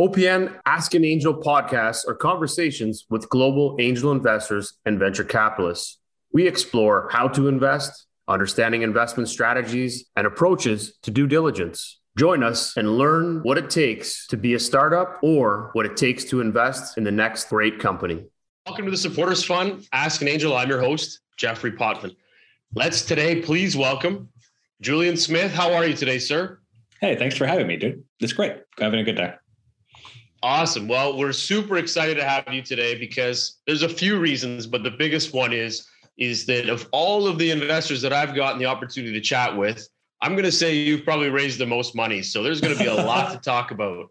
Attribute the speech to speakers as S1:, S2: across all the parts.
S1: OPN Ask an Angel podcasts are conversations with global angel investors and venture capitalists. We explore how to invest, understanding investment strategies, and approaches to due diligence. Join us and learn what it takes to be a startup or what it takes to invest in the next great company. Welcome to the Supporters Fund, Ask an Angel. I'm your host, Jeffrey Potvin. Let's today please welcome Julian Smith. How are you today, sir?
S2: Hey, thanks for having me, dude. It's great. Having a good day.
S1: Awesome. Well, we're super excited to have you today because there's a few reasons, but the biggest one is is that of all of the investors that I've gotten the opportunity to chat with, I'm going to say you've probably raised the most money. So there's going to be a lot to talk about.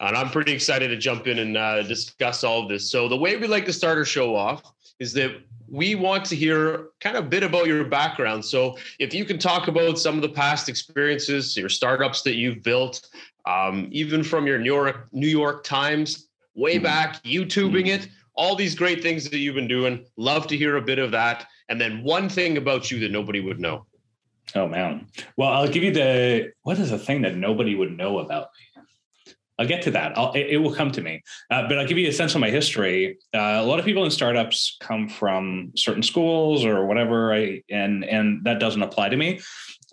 S1: And I'm pretty excited to jump in and uh, discuss all of this. So the way we like to start our show off is that we want to hear kind of a bit about your background. So if you can talk about some of the past experiences, your startups that you've built, um, even from your New York New York Times way mm-hmm. back, YouTubing mm-hmm. it, all these great things that you've been doing. Love to hear a bit of that. And then one thing about you that nobody would know.
S2: Oh man. Well, I'll give you the what is the thing that nobody would know about me? I'll get to that. It, it, will come to me. Uh, but I'll give you a sense of my history. Uh, a lot of people in startups come from certain schools or whatever, I, and and that doesn't apply to me.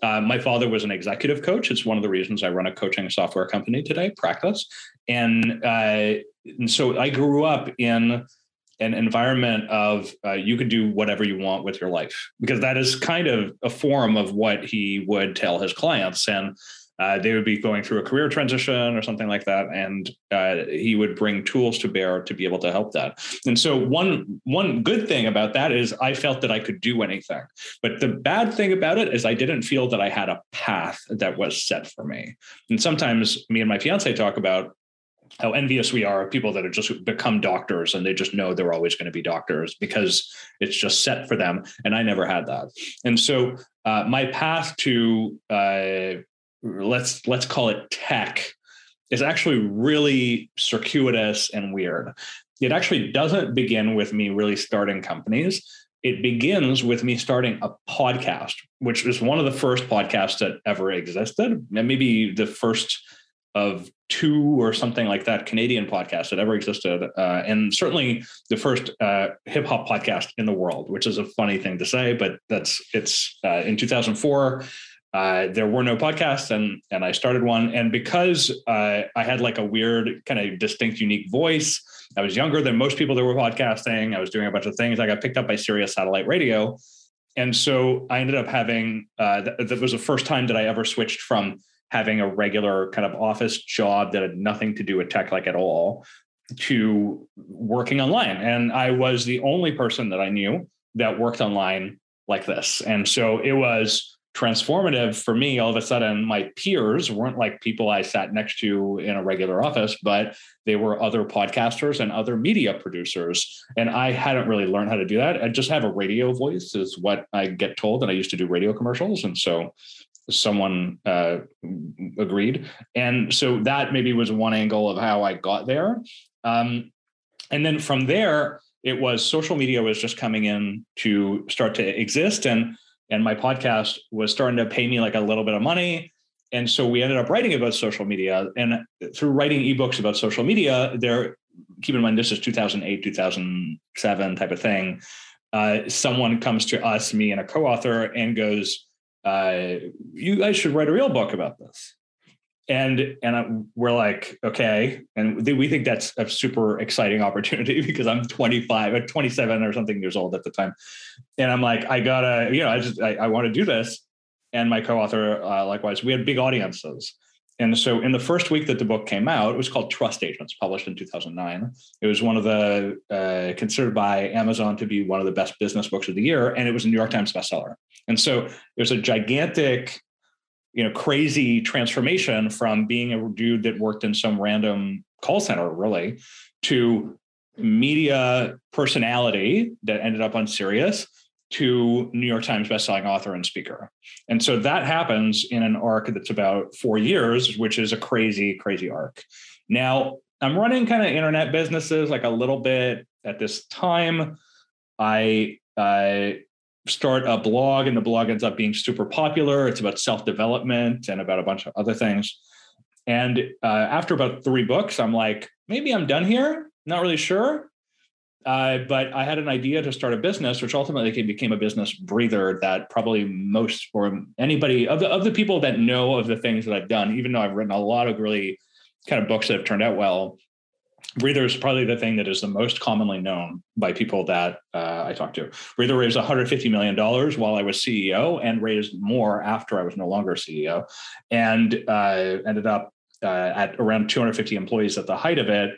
S2: Uh, my father was an executive coach. It's one of the reasons I run a coaching software company today, Practice. And, uh, and so I grew up in an environment of uh, you can do whatever you want with your life because that is kind of a form of what he would tell his clients. And uh, they would be going through a career transition or something like that, and uh, he would bring tools to bear to be able to help that. And so one one good thing about that is I felt that I could do anything, but the bad thing about it is I didn't feel that I had a path that was set for me. And sometimes me and my fiance talk about how envious we are of people that have just become doctors and they just know they're always going to be doctors because it's just set for them. And I never had that. And so uh, my path to uh, let's let's call it tech is actually really circuitous and weird. It actually doesn't begin with me really starting companies. It begins with me starting a podcast, which is one of the first podcasts that ever existed, and maybe the first of two or something like that Canadian podcast that ever existed, uh, and certainly the first uh, hip hop podcast in the world, which is a funny thing to say, but that's it's uh, in 2004 uh, there were no podcasts and and I started one. And because uh, I had like a weird kind of distinct, unique voice, I was younger than most people that were podcasting. I was doing a bunch of things. I got picked up by Sirius Satellite Radio. And so I ended up having, uh, th- that was the first time that I ever switched from having a regular kind of office job that had nothing to do with tech like at all to working online. And I was the only person that I knew that worked online like this. And so it was, transformative for me all of a sudden my peers weren't like people i sat next to in a regular office but they were other podcasters and other media producers. And i hadn't really learned how to do that. I just have a radio voice is what i get told and i used to do radio commercials. And so someone uh, agreed. And so that maybe was one angle of how i got there. Um, and then from there it was social media was just coming in to start to exist. And and my podcast was starting to pay me like a little bit of money. And so we ended up writing about social media and through writing ebooks about social media there keep in mind this is 2008 2007 type of thing uh, someone comes to us me and a co-author and goes uh, you guys should write a real book about this and and I, we're like okay. And we think that's a super exciting opportunity because i'm 25 or 27 or something years old at the time. And i'm like i gotta you know i just i, I want to do this. And my co-author uh, likewise we had big audiences. And so in the first week that the book came out it was called trust agents published in 2009 it was one of the uh, considered by amazon to be one of the best business books of the year and it was a new york times bestseller. And so was a gigantic you know crazy transformation from being a dude that worked in some random call center really to media personality that ended up on Sirius to New York Times bestselling author and speaker. And so that happens in an arc that's about 4 years which is a crazy crazy arc. Now, I'm running kind of internet businesses like a little bit at this time. I I start a blog and the blog ends up being super popular. It's about self development and about a bunch of other things. And uh, after about three books, I'm like, maybe I'm done here. Not really sure. Uh, but I had an idea to start a business, which ultimately became a business breather that probably most or anybody of the of the people that know of the things that I've done, even though I've written a lot of really kind of books that have turned out well, Breather is probably the thing that is the most commonly known by people that uh, I talk to. Breather raised $150 million while I was CEO and raised more after I was no longer CEO and uh, ended up uh, at around 250 employees at the height of it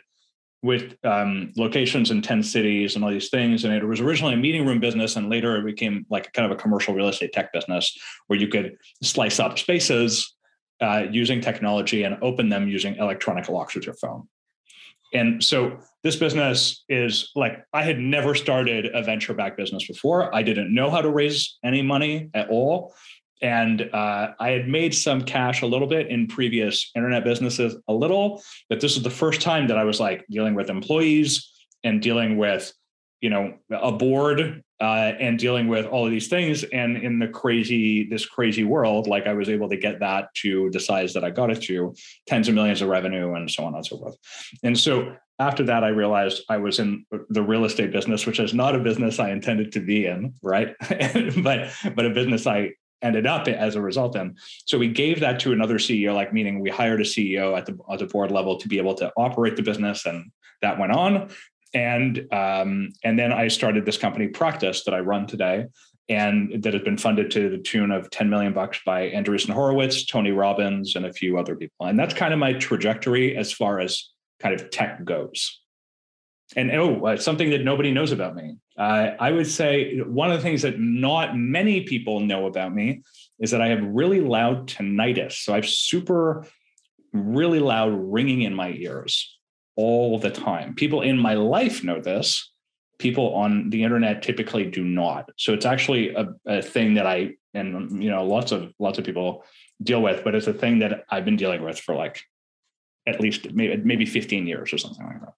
S2: with um, locations in 10 cities and all these things. And it was originally a meeting room business, and later it became like kind of a commercial real estate tech business where you could slice up spaces uh, using technology and open them using electronic locks with your phone. And so this business is like I had never started a venture back business before. I didn't know how to raise any money at all. And uh, I had made some cash a little bit in previous internet businesses, a little, but this is the first time that I was like dealing with employees and dealing with, you know, a board uh, and dealing with all of these things. And in the crazy, this crazy world, like I was able to get that to the size that I got it to, tens of millions of revenue and so on and so forth. And so after that, I realized I was in the real estate business, which is not a business I intended to be in, right? but but a business I ended up as a result in. So we gave that to another CEO, like meaning we hired a CEO at the at the board level to be able to operate the business, and that went on. And um, and then I started this company practice that I run today, and that has been funded to the tune of 10 million bucks by Andreessen Horowitz, Tony Robbins, and a few other people. And that's kind of my trajectory as far as kind of tech goes. And oh, uh, something that nobody knows about me. Uh, I would say one of the things that not many people know about me is that I have really loud tinnitus. So I have super, really loud ringing in my ears all the time. People in my life know this. People on the internet typically do not. So it's actually a, a thing that I and you know lots of lots of people deal with, but it's a thing that I've been dealing with for like at least maybe maybe 15 years or something like that.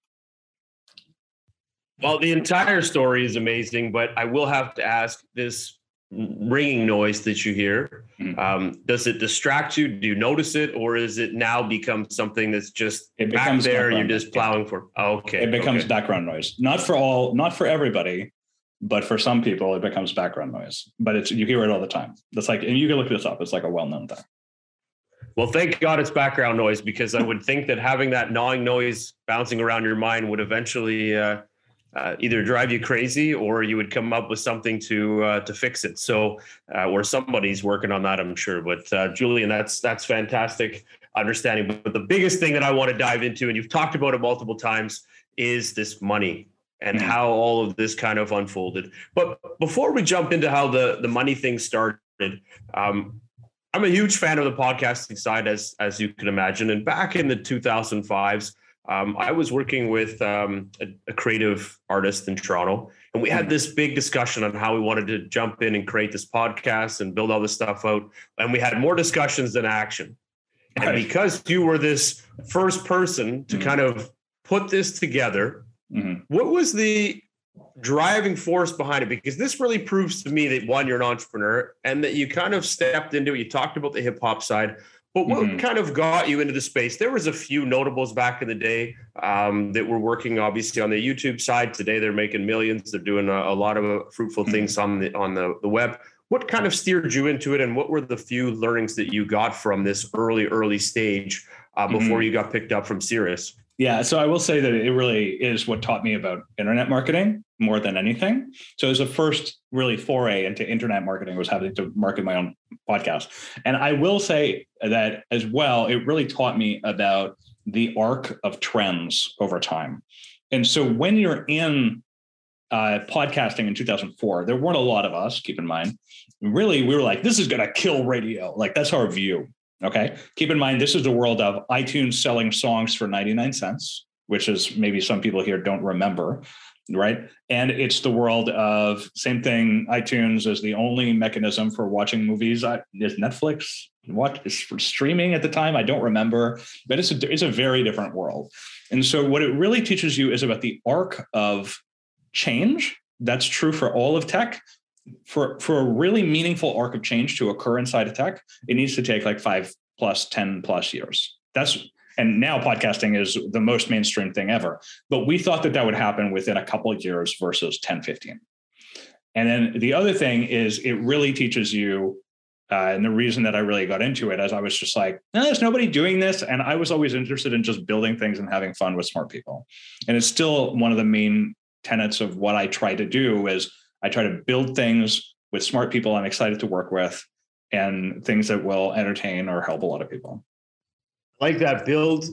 S1: Well, the entire story is amazing, but I will have to ask this ringing noise that you hear. Mm-hmm. um, does it distract you? Do you notice it? Or is it now become something that's just it back there you're just plowing for oh, okay
S2: it becomes
S1: okay.
S2: background noise. Not for all not for everybody but for some people it becomes background noise. But it's you hear it all the time. That's like and you can look this up. It's like a well-known thing
S1: well, thank God it's background noise because I would think that having that gnawing noise bouncing around your mind would eventually uh, uh, either drive you crazy or you would come up with something to uh, to fix it. So, uh, or somebody's working on that, I'm sure. But uh, Julian, that's that's fantastic understanding. But the biggest thing that I want to dive into, and you've talked about it multiple times, is this money and mm-hmm. how all of this kind of unfolded. But before we jump into how the the money thing started. Um, I'm a huge fan of the podcasting side, as as you can imagine. And back in the 2005s, um, I was working with um, a, a, creative artist in Toronto, and we had hmm. this big discussion on how we wanted to jump in and create this podcast and build all this stuff out. And we had more discussions than action. And because you were this first person to mm-hmm. kind of put this together, mm-hmm. what was the driving force behind it because this really proves to me that one you're an entrepreneur and that you kind of stepped into it you talked about the hip hop side but what mm-hmm. kind of got you into the space there was a few notables back in the day um, that were working obviously on the youtube side today they're making millions they're doing a, a lot of uh, fruitful mm-hmm. things on the on the, the web what kind of steered you into it and what were the few learnings that you got from this early early stage uh, before mm-hmm. you got picked up from Sirius?
S2: Yeah, so I will say that it really is what taught me about internet marketing more than anything. So as a first really foray into internet marketing was having to market my own podcast. And I will say that as well, it really taught me about the arc of trends over time. And so when you're in uh, podcasting in 2004, there weren't a lot of us, keep in mind. Really, we were like, this is going to kill radio. Like, that's our view. Okay. Keep in mind, this is the world of iTunes selling songs for 99 cents, which is maybe some people here don't remember. Right. And it's the world of same thing. iTunes is the only mechanism for watching movies. Is Netflix what is for streaming at the time? I don't remember, but it's a, it's a very different world. And so what it really teaches you is about the arc of change. That's true for all of tech, for for a really meaningful arc of change to occur inside of tech, it needs to take like five plus 10 plus years. That's and now podcasting is the most mainstream thing ever. But we thought that that would happen within a couple of years versus 10, 15. And then the other thing is it really teaches you uh, and the reason that I really got into it is I was just like, no, there's nobody doing this. And I was always interested in just building things and having fun with smart people. And it's still one of the main tenets of what I try to do is I try to build things with smart people I'm excited to work with and things that will entertain or help a lot of people.
S1: Like that build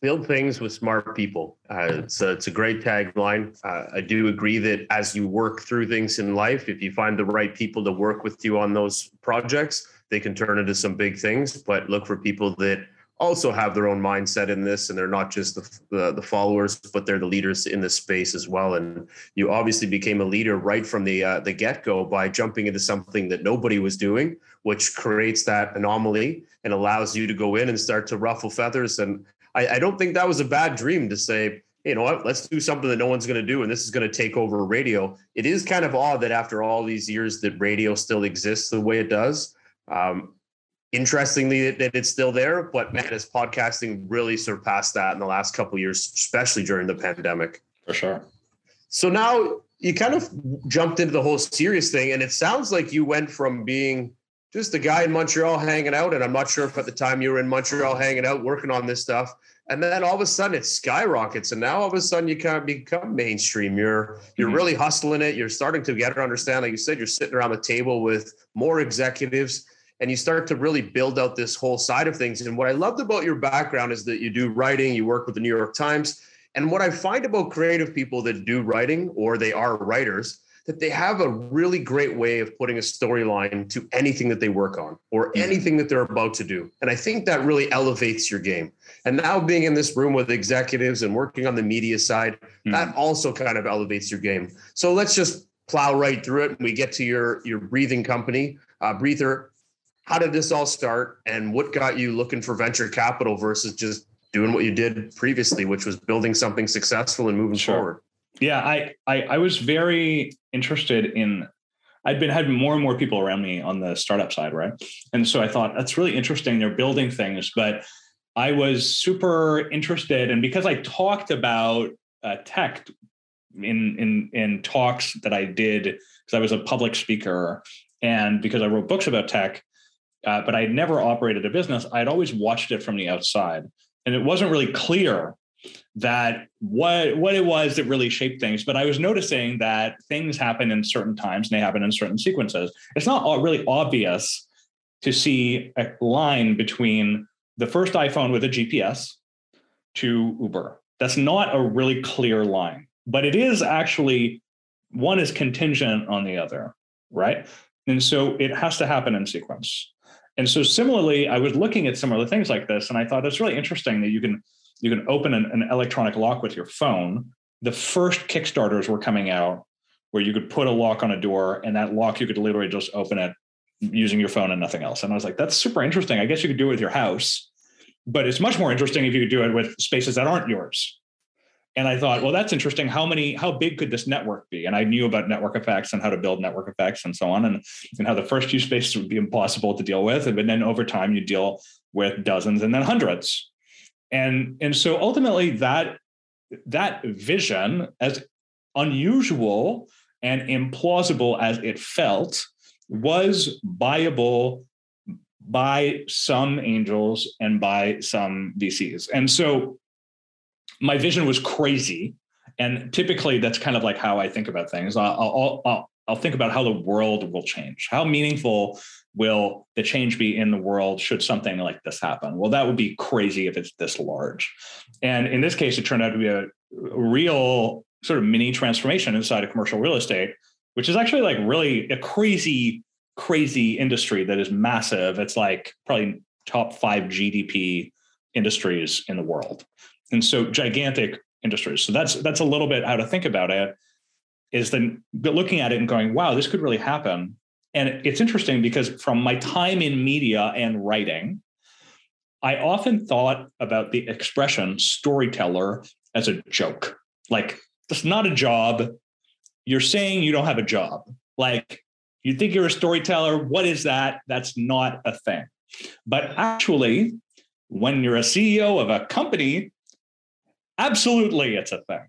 S1: build things with smart people. Uh, it's, a, it's a great tagline. Uh, I do agree that as you work through things in life, if you find the right people to work with you on those projects, they can turn into some big things. But look for people that also have their own mindset in this, and they're not just the, the, the followers, but they're the leaders in this space as well. And you obviously became a leader right from the uh, the get go by jumping into something that nobody was doing, which creates that anomaly and allows you to go in and start to ruffle feathers and I, I don't think that was a bad dream to say, you know what, let's do something that no one's going to do, and this is going to take over radio. It is kind of odd that after all these years, that radio still exists the way it does. Um, interestingly, that, it's still there, but man, has podcasting really surpassed that in the last couple years, especially during the pandemic.
S2: For sure.
S1: So now you kind of jumped into the whole Sirius thing, and it sounds like you went from being just a guy in Montreal hanging out. And I'm not sure if at the time you were in Montreal hanging out, working on this stuff. And then all of a sudden it skyrockets. And now all of a sudden you kind of become mainstream. You're you're mm-hmm. really hustling it. You're starting to get to understand, like you said, you're sitting around the table with more executives and you start to really build out this whole side of things. And what I loved about your background is that you do writing, you work with the New York Times. And what I find about creative people that do writing or they are writers that they have a really great way of putting a storyline to anything that they work on or mm-hmm. anything that they're about to do. And I think that really elevates your game. And now being in this room with executives and working on the media side, mm-hmm. that also kind of elevates your game. So let's just plow right through it. And we get to your your breathing company, uh, Breather. How did this all start, and what got you looking for venture capital versus just doing what you did previously, which was building something successful and moving sure. forward?
S2: yeah, I, I I was very interested in. I'd been had more and more people around me on the startup side, right? And so I thought that's really interesting. They're building things, but I was super interested, and because I talked about uh, tech in in in talks that I did, because I was a public speaker, and because I wrote books about tech, uh, but I had never operated a business. I'd always watched it from the outside, and it wasn't really clear that what what it was that really shaped things but i was noticing that things happen in certain times and they happen in certain sequences. It's not really obvious to see a line between the first iphone with a gps to uber. That's not a really clear line but it is actually one is contingent on the other right? And so it has to happen in sequence and so similarly i was looking at similar things like this and i thought it's really interesting that you can you can open an, an electronic lock with your phone. The first Kickstarters were coming out where you could put a lock on a door and that lock you could literally just open it using your phone and nothing else. And I was like, that's super interesting. I guess you could do it with your house, but it's much more interesting if you could do it with spaces that aren't yours. And I thought, well, that's interesting. How many, how big could this network be? And I knew about network effects and how to build network effects and so on, and, and how the first few spaces would be impossible to deal with. And then over time, you deal with dozens and then hundreds and and so ultimately that that vision as unusual and implausible as it felt was viable by some angels and by some VCs. And so my vision was crazy. And typically that's kind of like how I think about things. I'll, I'll, I'll, I'll think about how the world will change. How meaningful will the change be in the world should something like this happen? Well, that would be crazy if it's this large. And in this case, it turned out to be a, real sort of mini transformation inside of commercial real estate, which is actually like really a crazy, crazy industry that is massive. It's like probably top five GDP industries in the world. And so gigantic industries. So that's that's a little bit how to think about it is then looking at it and going, wow, this could really happen. And it's interesting because from my time in media and writing, I often thought about the expression storyteller as a joke. Like, it's not a job. You're saying you don't have a job. Like, you think you're a storyteller. What is that? That's not a thing. But actually, When you're a CEO of a company, absolutely it's a thing.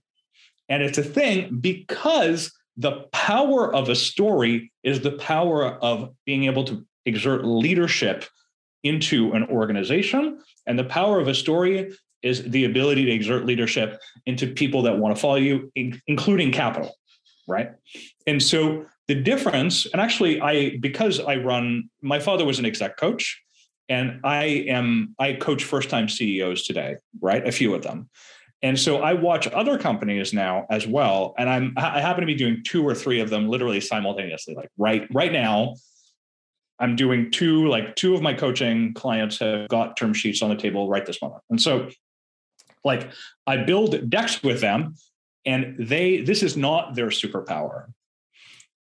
S2: And it's a thing because the power of a story is the power of being able to exert leadership into an organization. And the power of a story is the ability to exert leadership into people that want to follow you, including capital, right? And so the difference, and actually, I because I run, my father was an exec coach, and I am I coach first time CEOs today, right? A few of them. And so I watch other companies now as well, and I'm I happen to be doing two or three of them literally simultaneously. Like right right now, I'm doing two like two of my coaching clients have got term sheets on the table right this moment, and so like I build decks with them, and they this is not their superpower,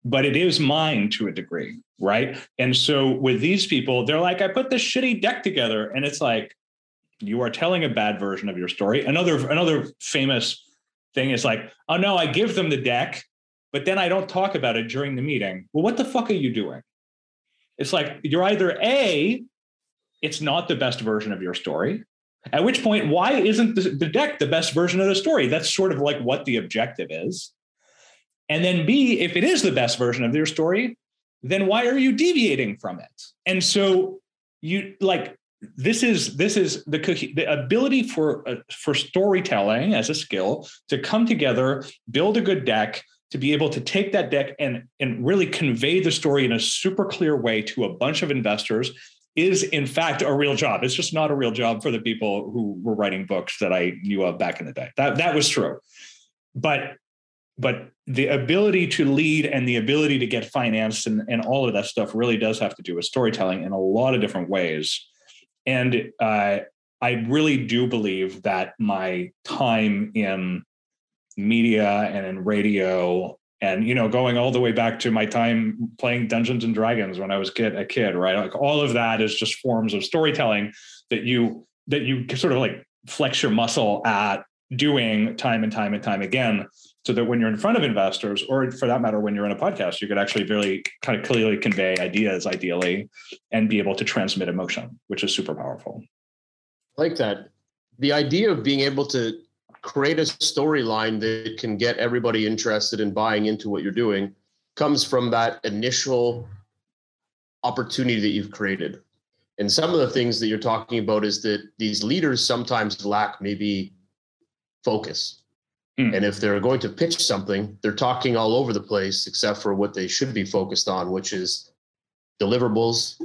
S2: but it is mine to a degree, right? And so with these people, they're like, I put this shitty deck together, and it's like you are telling a bad version of your story. Another another famous thing is like, oh no, I give them the deck, but then I don't talk about it during the meeting. Well, what the fuck are you doing? It's like you're either A, it's not the best version of your story. At which point, why isn't the, deck the best version of the story? That's sort of like what the objective is. And then B, if it is the best version of your story, then why are you deviating from it? And so you like this is this is the the ability for uh, for storytelling as a skill to come together, build a good deck, to be able to take that deck and and really convey the story in a super clear way to a bunch of investors is in fact a real job. It's just not a real job for the people who were writing books that I knew of back in the day. That that was true. But but the ability to lead and the ability to get financed and, and all of that stuff really does have to do with storytelling in a lot of different ways and uh, I really do believe that my time in media and in radio and you know going all the way back to my time playing dungeons and dragons when i was kid, a kid right? Like all of that is just forms of storytelling that you that you sort of like flex your muscle at doing time and time and time again so that when you're in front of investors, or for that matter, when you're in a podcast, you could actually really kind of clearly convey ideas, ideally, and be able to transmit emotion, which is super powerful.
S1: I like that. The idea of being able to create a storyline that can get everybody interested in buying into what you're doing comes from that initial opportunity that you've created. And some of the things that you're talking about is that these leaders sometimes lack maybe focus Mm. And if they're going to pitch something, they're talking all over the place except for what they should be focused on, which is deliverables,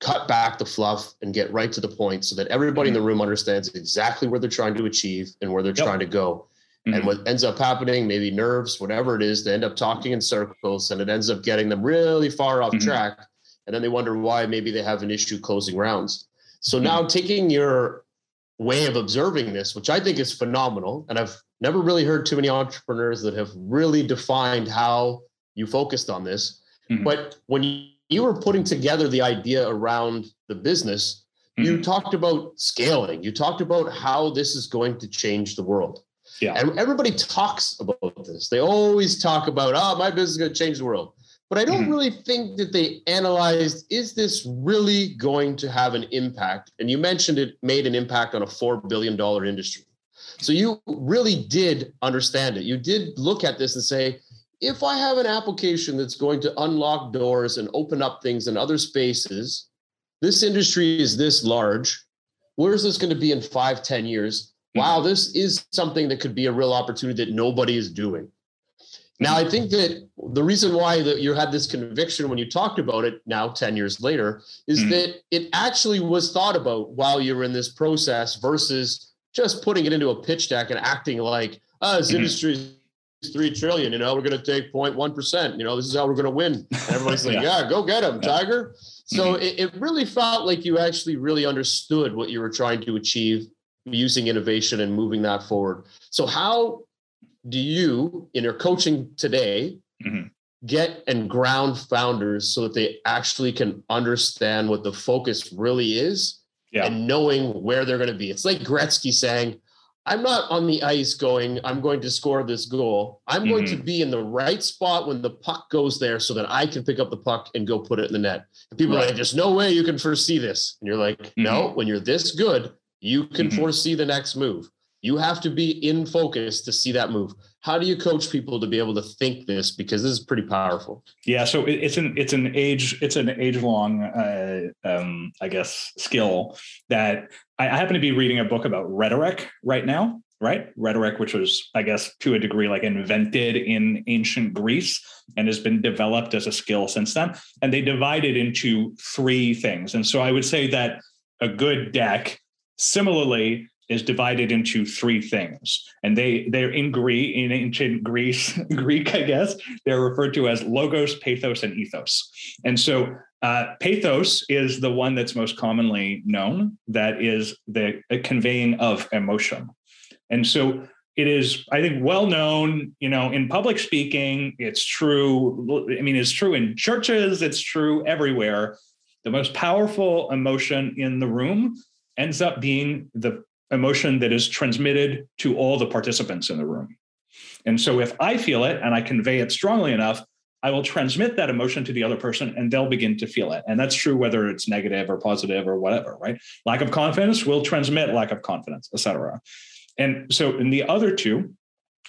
S1: cut back the fluff and get right to the point so that everybody mm-hmm. in the room understands exactly where they're trying to achieve and where they're yep. trying to go. Mm-hmm. And what ends up happening, maybe nerves, whatever it is, they end up talking in circles and it ends up getting them really far off mm-hmm. track. And then they wonder why maybe they have an issue closing rounds. So mm-hmm. now taking your way of observing this, which I think is phenomenal, and I've never really heard too many entrepreneurs that have really defined how you focused on this. Mm-hmm. But when you, were putting together the idea around the business, mm-hmm. you talked about scaling. You talked about how this is going to change the world. Yeah. And everybody talks about this. They always talk about, oh, my business is going to change the world. But I don't mm-hmm. really think that they analyzed is this really going to have an impact? And you mentioned it made an impact on a $4 billion industry. So you really did understand it. You did look at this and say, if I have an application that's going to unlock doors and open up things in other spaces, this industry is this large. Where's this going to be in five, ten years? Wow, this is something that could be a real opportunity that nobody is doing. Now, I think that the reason why that you had this conviction when you talked about it now 10 years later is mm-hmm. that it actually was thought about while you were in this process versus just putting it into a pitch deck and acting like, oh, this mm-hmm. industry is three trillion. You know, we're going to take 0.1 percent. You know, this is how we're going to win. And everybody's like, yeah. yeah. go get him, yeah. Tiger. So mm-hmm. it, it really felt like you actually really understood what you were trying to achieve using innovation and moving that forward. So how do you, in your coaching today, mm-hmm. get and ground founders so that they actually can understand what the focus really is yeah. and knowing where they're going to be. It's like Gretzky saying, I'm not on the ice going, I'm going to score this goal. I'm mm-hmm. going to mm-hmm. be in the right spot when the puck goes there so that I can pick up the puck and go put it in the net. And people right. are like, there's no way you can foresee this. And you're like, mm-hmm. no, when you're this good, You can mm-hmm. foresee the next move. You have to be in focus to see that move. How do you coach people to be able to think this? Because this is pretty powerful.
S2: Yeah, so it's an it's an age it's an age long uh, um, I guess skill that I, I happen to be reading a book about rhetoric right now. Right, rhetoric, which was I guess to a degree like invented in ancient Greece and has been developed as a skill since then. And they divide it into three things. And so I would say that a good deck similarly is divided into three things. And they they're in greek in ancient greece greek i guess they're referred to as logos pathos and ethos. And so uh, pathos is the one that's most commonly known that is the conveying of emotion. And so it is i think well known you know in public speaking it's true i mean it's true in churches it's true everywhere. The most powerful emotion in the room ends up being the emotion that is transmitted to all the participants in the room. And so if I feel it and I convey it strongly enough, I will transmit that emotion to the other person and they'll begin to feel it. And that's true whether it's negative or positive or whatever, right? Lack of confidence will transmit lack of confidence, etc. And so in the other two,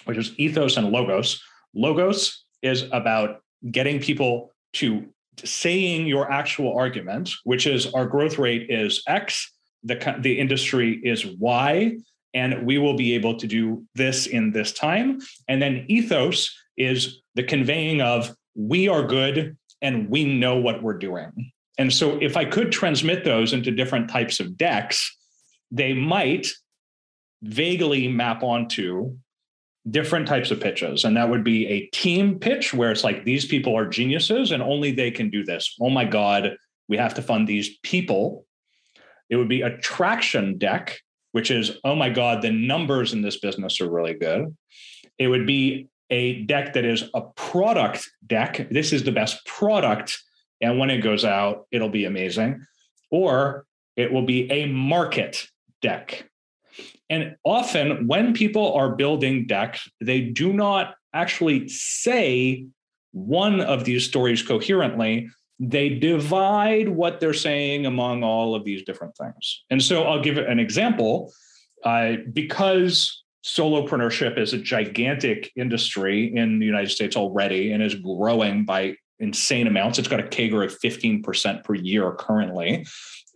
S2: which is ethos and logos, logos is about getting people to saying your actual argument, which is our growth rate is X the, the industry is why and we will be able to do this in this time. And then ethos is the conveying of we are good and we know what we're doing. And so if I could transmit those into different types of decks, they might vaguely map onto different types of pitches. And that would be a team pitch where it's like these people are geniuses and only they can do this. Oh my God, we have to fund these people it would be a traction deck, which is, oh my God, the numbers in this business are really good. It would be a deck that is a product deck. This is the best product. And when it goes out, it'll be amazing. Or it will be a market deck. And often, when people are building decks, they do not actually say one of these stories coherently they divide what they're saying among all of these different things. And so I'll give an example. Uh, because solopreneurship is a gigantic industry in the United States already and is growing by insane amounts. It's got a CAGR of 15% per year currently.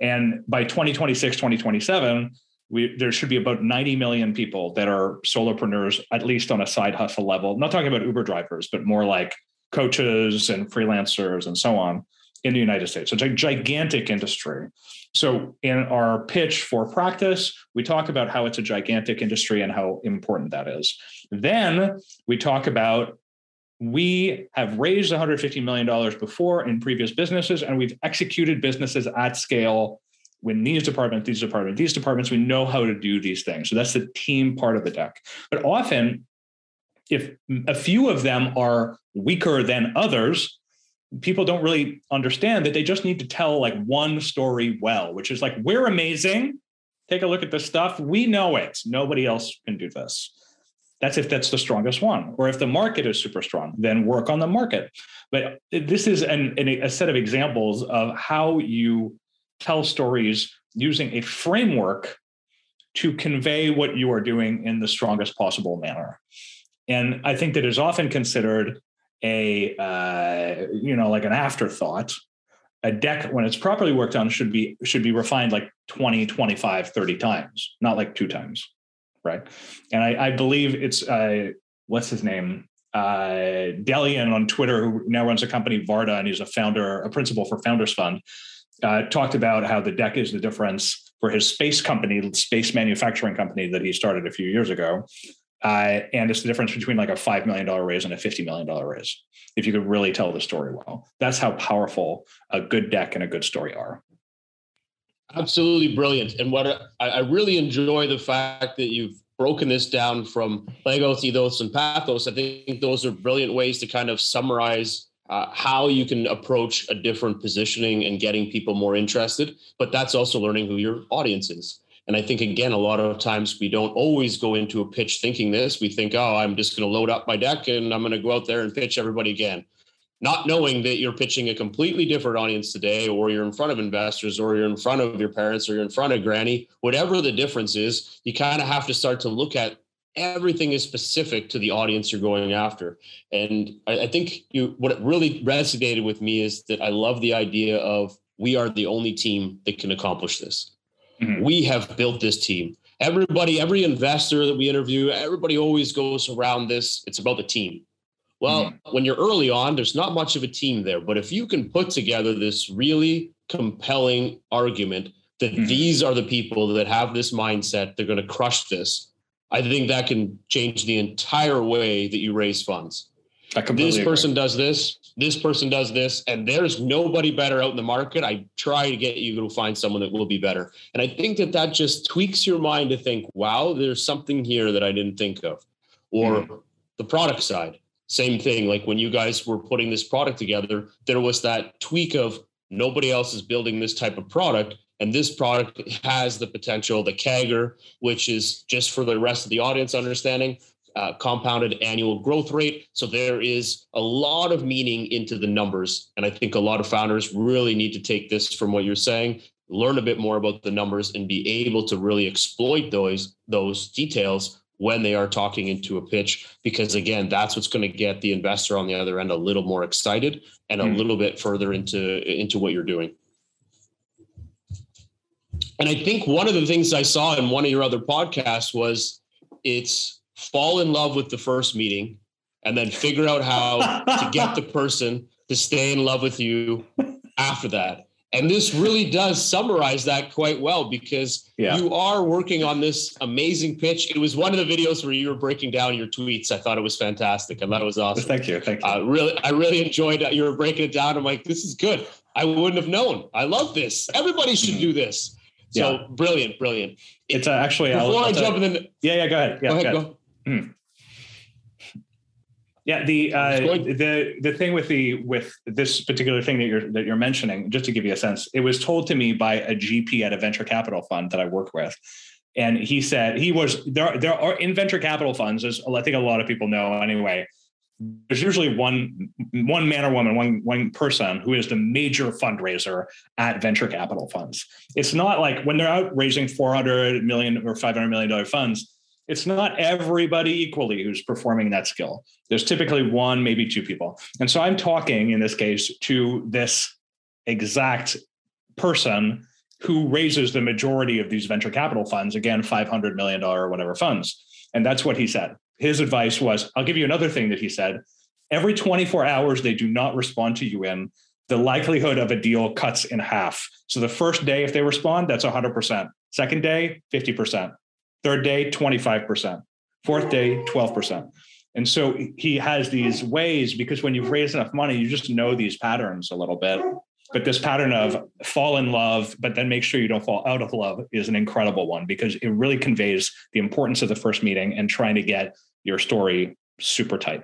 S2: And by 2026, 2027, we, there should be about 90 million people that are solopreneurs, at least on a side hustle level. I'm not talking about Uber drivers, but more like coaches and freelancers and so on in the United States. It's a gigantic industry. So in our pitch for practice, we talk about how it's a gigantic industry and how important that is. Then we talk about we have raised $150 million before in previous businesses, and we've executed businesses at scale when these departments, these departments, these departments, we know how to do these things. So that's the team part of the deck. But often, if a few of them are weaker than others, people don't really understand that they just need to tell like one story well, which is like, we're amazing. Take a look at this stuff. We know it. Nobody else can do this. That's if that's the strongest one. Or if the market is super strong, then work on the market. But this is an, an, a set of examples of how you tell stories using a framework to convey what you are doing in the strongest possible manner. And I think that is often considered a uh, you know like an afterthought. A deck when it's properly worked on should be should be refined like 20 25 30 times not like two times right? And i, I believe it's uh, what's his name? Uh, Delian on Twitter, who now runs a company, Varda, and he's a founder, a principal for Founders Fund, uh, talked about how the deck is the difference for his space company, space manufacturing company that he started a few years ago. Uh, and it's the difference between like a $5 million raise and a $50 million raise. If you could really tell the story well, that's how powerful a good deck and a good story are.
S1: Absolutely brilliant. And what I, really enjoy the fact that you've broken this down from Logos, Ethos, and Pathos. I think those are brilliant ways to kind of summarize uh, how you can approach a different positioning and getting people more interested. But that's also learning who your audience is. And I think, again, a lot of times we don't always go into a pitch thinking this. We think, oh, I'm just going to load up my deck and I'm going to go out there and pitch everybody again. not knowing that you're pitching a completely different audience today, or you're in front of investors, or you're in front of your parents, or you're in front of granny, whatever the difference is, you kind of have to start to look at everything is specific to the audience you're going after. And I, I think you what really resonated with me is that I love the idea of we are the only team that can accomplish this. Mm-hmm. We have built this team. Everybody, every investor that we interview, everybody always goes around this. It's about the team well, mm-hmm. when you're early on, there's not much of a team there. But if you can put together this really compelling argument that mm-hmm. these are the people that have this mindset, they're going to crush this, I think that can change the entire way that you raise funds. This person agree. does this, this person does this, and there's nobody better out in the market. I try to get you to find someone that will be better. And I think that that just tweaks your mind to think, wow, there's something here that I didn't think of. Or mm-hmm. the product side same thing like when you guys were putting this product together there was that tweak of nobody else is building this type of product and this product has the potential the CAGR which is just for the rest of the audience understanding uh, compounded annual growth rate. So there is a lot of meaning into the numbers. And i think a lot of founders really need to take this from what you're saying learn a bit more about the numbers and be able to really exploit those those details when they are talking into a pitch. Because again that's what's going to get the investor on the other end a little more excited and a mm. little bit further into into what you're doing. And i think one of the things i saw in one of your other podcasts was it's fall in love with the first meeting and then figure out how to get the person to stay in love with you after that and this really does summarize that quite well because yeah. you are working on this amazing pitch. It was one of the videos where you were breaking down your tweets. I thought it was fantastic. I thought it was awesome.
S2: Thank you. Thank you.
S1: Uh, really, I really enjoyed it. You were breaking it down. I'm like, this is good. I wouldn't have known. I love this. Everybody should mm-hmm. do this. So yeah. brilliant, brilliant.
S2: It's uh, actually
S1: before I'll, i jump in. The,
S2: yeah, yeah. Go ahead. Yeah,
S1: go ahead. Go ahead. Go. Mm.
S2: Yeah, the uh, the the thing with the with this particular thing that you're that you're mentioning, just to give you a sense, it was told to me by a GP at a venture capital fund that I work with, and he said he was there. There are in venture capital funds, as I think a lot of people know anyway. There's usually one one man or woman, one one person who is the major fundraiser at venture capital funds. It's not like when they're out raising 400 million or 500 million dollar funds it's not everybody equally who's performing that skill. There's typically one, maybe two people. And so I'm talking in this case to this exact person who raises the majority of these venture capital funds, again, $500 million or whatever funds. And that's what he said. His advice was I'll give you another thing that he said. Every 24 hours they do not respond to you in, the likelihood of a deal cuts in half. So the first day, if they respond, that's 100%. Second day, 50%. Third day, 25%. Fourth day, 12%. And so he has these ways because when you've raised enough money, you just know these patterns a little bit. But this pattern of fall in love, but then make sure you don't fall out of love is an incredible one because it really conveys the importance of the first meeting and trying to get your story super tight.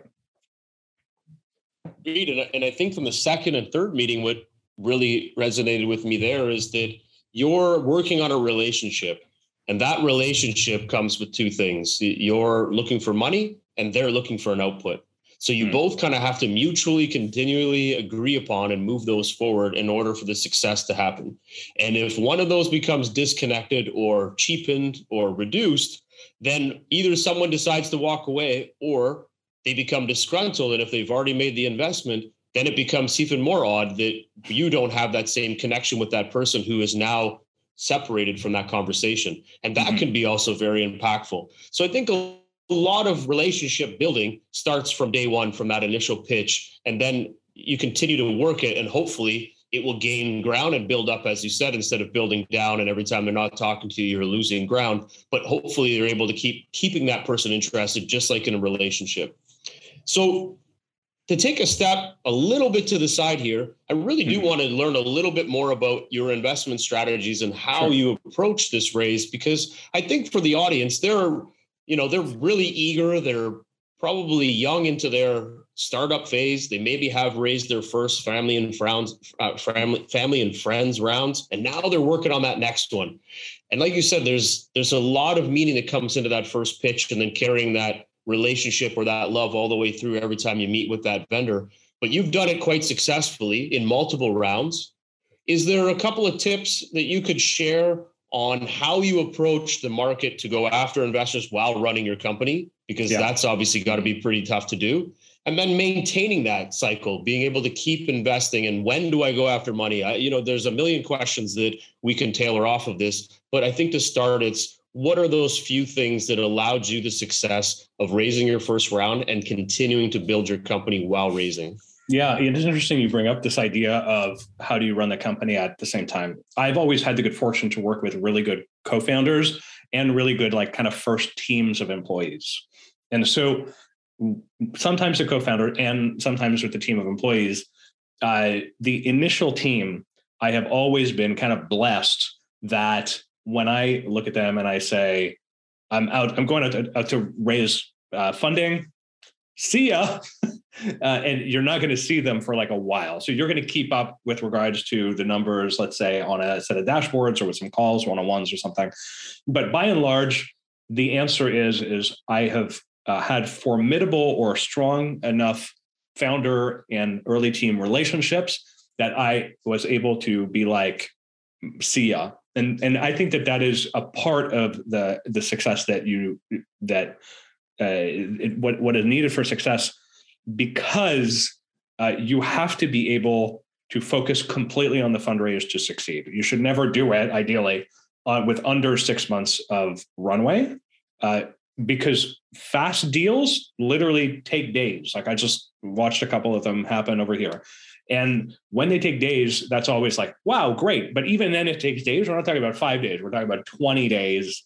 S1: Agreed. And I think from the second and third meeting, what really resonated with me there is that you're working on a relationship and that relationship comes with two things you're looking for money, and they're looking for an output. So you mm. both kind of have to mutually, continually agree upon and move those forward in order for the success to happen. And if one of those becomes disconnected or cheapened or reduced, then either someone decides to walk away or they become disgruntled. And if they've already made the investment, then it becomes even more odd that you don't have that same connection with that person who is now separated from that conversation. And that mm-hmm. can be also very impactful. So I think a lot of relationship building starts from day one, from that initial pitch. And then you continue to work it and hopefully it will gain ground and build up, as you said, instead of building down. And every time they're not talking to you, you're losing ground. But hopefully, they're able to keep keeping that person interested, just like in a relationship. So to take a step a little bit to the side here, I really do mm-hmm. want to learn a little bit more about your investment strategies and how sure. you approach this raise because I think for the audience, they're you know they're really eager. They're probably young into their startup phase. They maybe have raised their first family and friends, uh, family, family and friends rounds, and now they're working on that next one. And like you said, there's there's a lot of meaning that comes into that first pitch, and then carrying that relationship or that love all the way through every time you meet with that vendor. but you've done it quite successfully in multiple rounds. Is there a couple of tips that you could share on how you approach the market to go after investors while running your company? Because yeah. that's obviously got to be pretty tough to do. And then maintaining that cycle, being able to keep investing, and when do I go after money? I, you know, there's a million questions that we can tailor off of this, but I think to start, it's what are those few things that allowed you the success of raising your first round and continuing to build your company while raising?
S2: Yeah, it is interesting you bring up this idea of how do you run the company at the same time. I've always had the good fortune to work with really good co-founders and really good like kind of first teams of employees. And so sometimes the co-founder and sometimes with the team of employees, uh, the initial team, I have always been kind of blessed that when I look at them and I say, I'm out, I'm going out to, out to raise uh, funding. See ya. uh, and you're not going to see them for like a while. So you're going to keep up with regards to the numbers, let's say on a set of dashboards or with some calls, one on ones or something. But by and large, the answer is is I have uh, had formidable or strong enough founder and early team relationships that I was able to be like, see ya and and I think that that is a part of the the success that you that uh, it, what what is needed for success because uh, you have to be able to focus completely on the fundraise to succeed. You should never do it ideally uh, with under six months of runway. Uh, because fast deals literally take days. Like I just watched a couple of them happen over here. And when they take days, that's always like, wow, great. But even then, it takes days. We're not talking about five days. We're talking about 20 days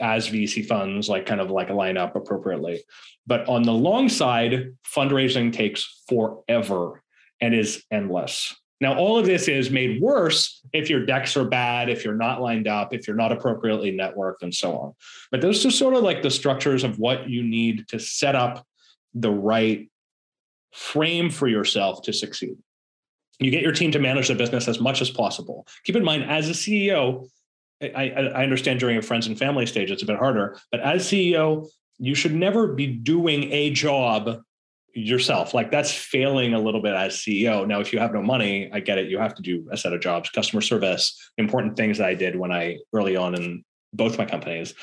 S2: as VC funds, like kind of like line up appropriately. But on the long side, fundraising takes forever and is endless. Now, all of this is made worse if your decks are bad, if you're not lined up, if you're not appropriately networked, and so on. But those are sort of like the structures of what you need to set up the right frame for yourself to succeed. You get your team to manage the business as much as possible. Keep in mind, as a CEO, I, I understand during a friends and family stage it's a bit harder, but as CEO, you should never be doing a job yourself. Like that's failing a little bit as CEO. Now, if you have no money, I get it. You have to do a set of jobs, customer service, important things that I did when I early on in both my companies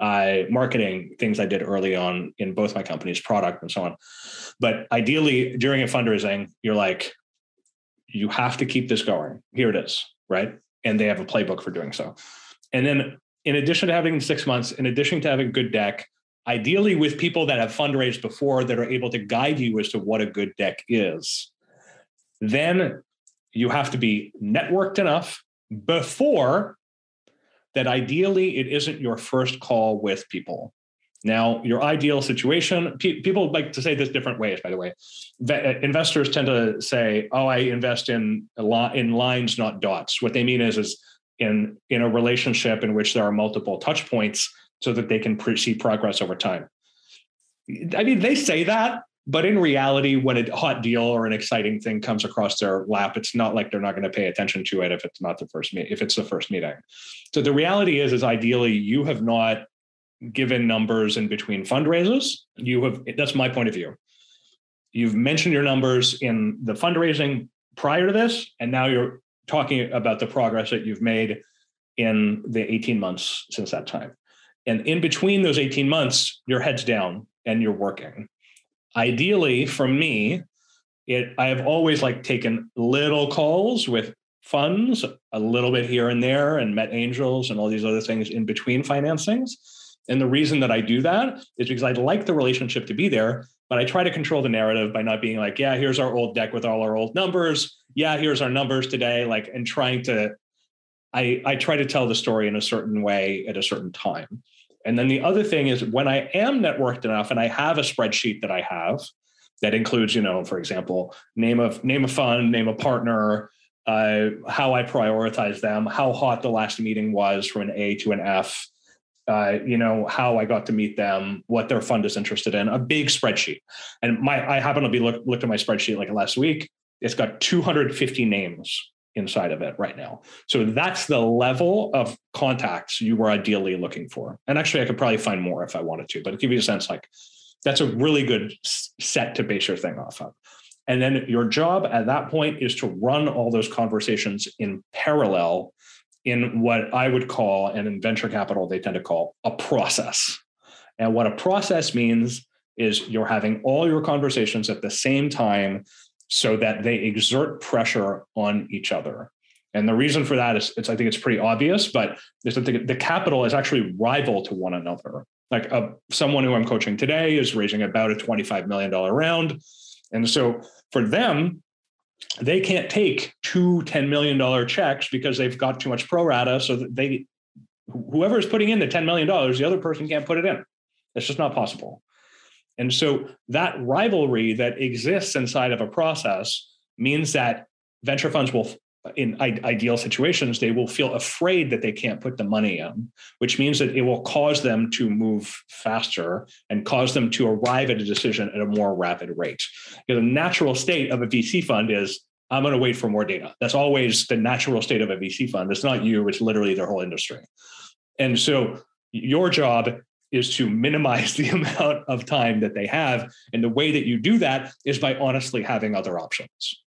S2: uh, marketing things I did early on in both my companies, product and so on. But ideally, during a fundraising, you're like, you have to keep this going. Here it is, right? And they have a playbook for doing so. And then, in addition to having six months, in addition to having a good deck, ideally with people that have fundraised before that are able to guide you as to what a good deck is, then you have to be networked enough before that ideally it isn't your first call with people. Now, your ideal situation, pe- people like to say this different ways, by the way. Uh, investors tend to say, oh, I invest in, in lines, not dots. What they mean is, is in, in a relationship in which there are multiple touch points so that they can pre- see progress over time. I mean, they say that, but in reality, when a hot deal or an exciting thing comes across their lap, it's not like they're not going to pay attention to it if it's not the first meet if it's the first meeting. So the reality is, is ideally you have not given numbers in between fundraisers. You have that's my point of view. You've mentioned your numbers in the fundraising prior to this, and now you're talking about the progress that you've made in the 18 months since that time. And in between those 18 months, your head's down and you're working ideally for me it i have always like taken little calls with funds a little bit here and there and met angels and all these other things in between financings and the reason that i do that is because i'd like the relationship to be there but i try to control the narrative by not being like yeah here's our old deck with all our old numbers. Yeah here's our numbers today like and trying to i i try to tell the story in a certain way at a certain time. And then the other thing is when I am networked enough and I have a spreadsheet that I have that includes, you know, for example, name of name a fund, name a partner, uh, how I prioritize them, how hot the last meeting was from an A to an F, uh, you know, how I got to meet them, what their fund is interested in, a big spreadsheet. And my I happen to be look, looked at my spreadsheet like last week. It's got 250 names inside of it right now. So that's the level of contacts you were ideally looking for. And actually, I could probably find more if I wanted to, but give you a sense like that's a really good set to base your thing off of. And then your job at that point is to run all those conversations in parallel in what I would call, and in venture capital, they tend to call a process. And what a process means is you're having all your conversations at the same time so that they exert pressure on each other. And the reason for that is, it's, I think it's pretty obvious, but the, the capital is actually rival to one another. Like a, uh, someone who I'm coaching today is raising about a $25 million round. And so for them, they can't take two $10 million checks because they've got too much pro rata. So they, whoever is putting in the $10 million, the other person can't put it in. It's just not possible. And so that rivalry that exists inside of a process means that venture funds will in ideal situations, they will feel afraid that they can't put the money in, which means that it will cause them to move faster and cause them to arrive at a decision at a more rapid rate. Because the natural state of a VC fund is I'm going to wait for more data. That's always the natural state of a VC fund. It's not you, it's literally their whole industry. And so your job is to minimize the amount of time that they have. And the way that you do that is by honestly having other options.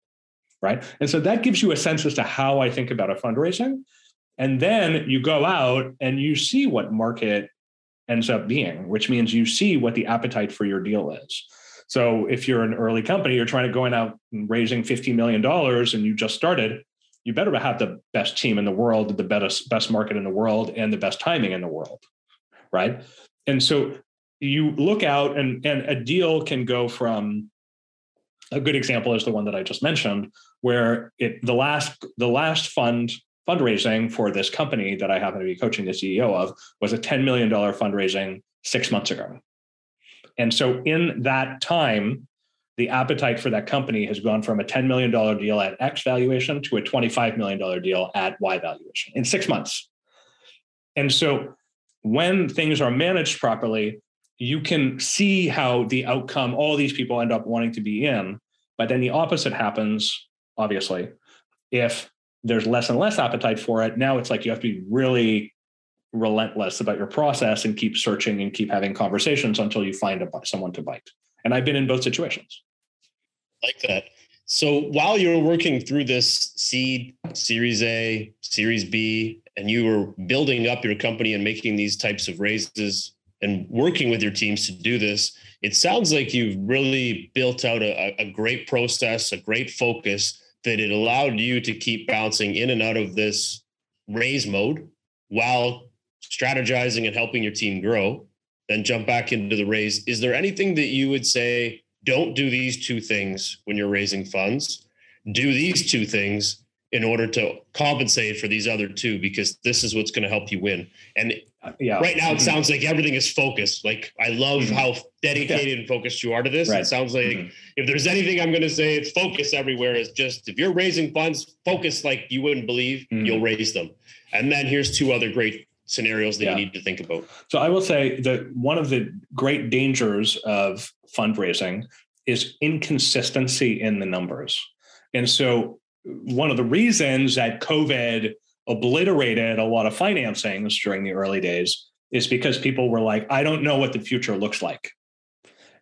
S2: Right. And so that gives you a sense as to how I think about a fundraising. And then you go out and you see what market ends up being, which means you see what the appetite for your deal is. So if you're an early company, you're trying to go out and raising $50 million and you just started, you better have the best team in the world, the best, best market in the world, and the best timing in the world. Right and so you look out and and a deal can go from a good example is the one that I just mentioned, where it the last the last fund fundraising for this company that I happen to be coaching the CEO of was a $10 million fundraising six months ago. And so in that time, the appetite for that company has gone from a $10 million deal at X valuation to a $25 million deal at Y valuation in six months. And so when things are managed properly, you can see how the outcome all these people end up wanting to be in. But then the opposite happens, obviously. If there's less and less appetite for it, now it's like you have to be really relentless about your process and keep searching and keep having conversations until you find a, someone to bite. And I've been in both situations.
S1: Like that. So while you're working through this seed, Series A, Series B, and you were building up your company and making these types of raises and working with your teams to do this, it sounds like you've really built out a, a great process, a great focus that it allowed you to keep bouncing in and out of this raise mode while strategizing and helping your team grow, then jump back into the raise. Is there anything that you would say, don't do these two things when you're raising funds? Do these two things in order to compensate for these other two because this is what's going to help you win. And yeah. right now it mm-hmm. sounds like everything is focused. Like I love mm-hmm. how dedicated yeah. and focused you are to this. Right. It sounds like mm-hmm. if there's anything I'm going to say, it's focus everywhere. Is just if you're raising funds, focus like you wouldn't believe, mm-hmm. you'll raise them. And then here's two other great scenarios that yeah. you need to think about.
S2: So I will say that one of the great dangers of fundraising is inconsistency in the numbers. And so one of the reasons that COVID obliterated a lot of financings during the early days is because people were like, I don't know what the future looks like.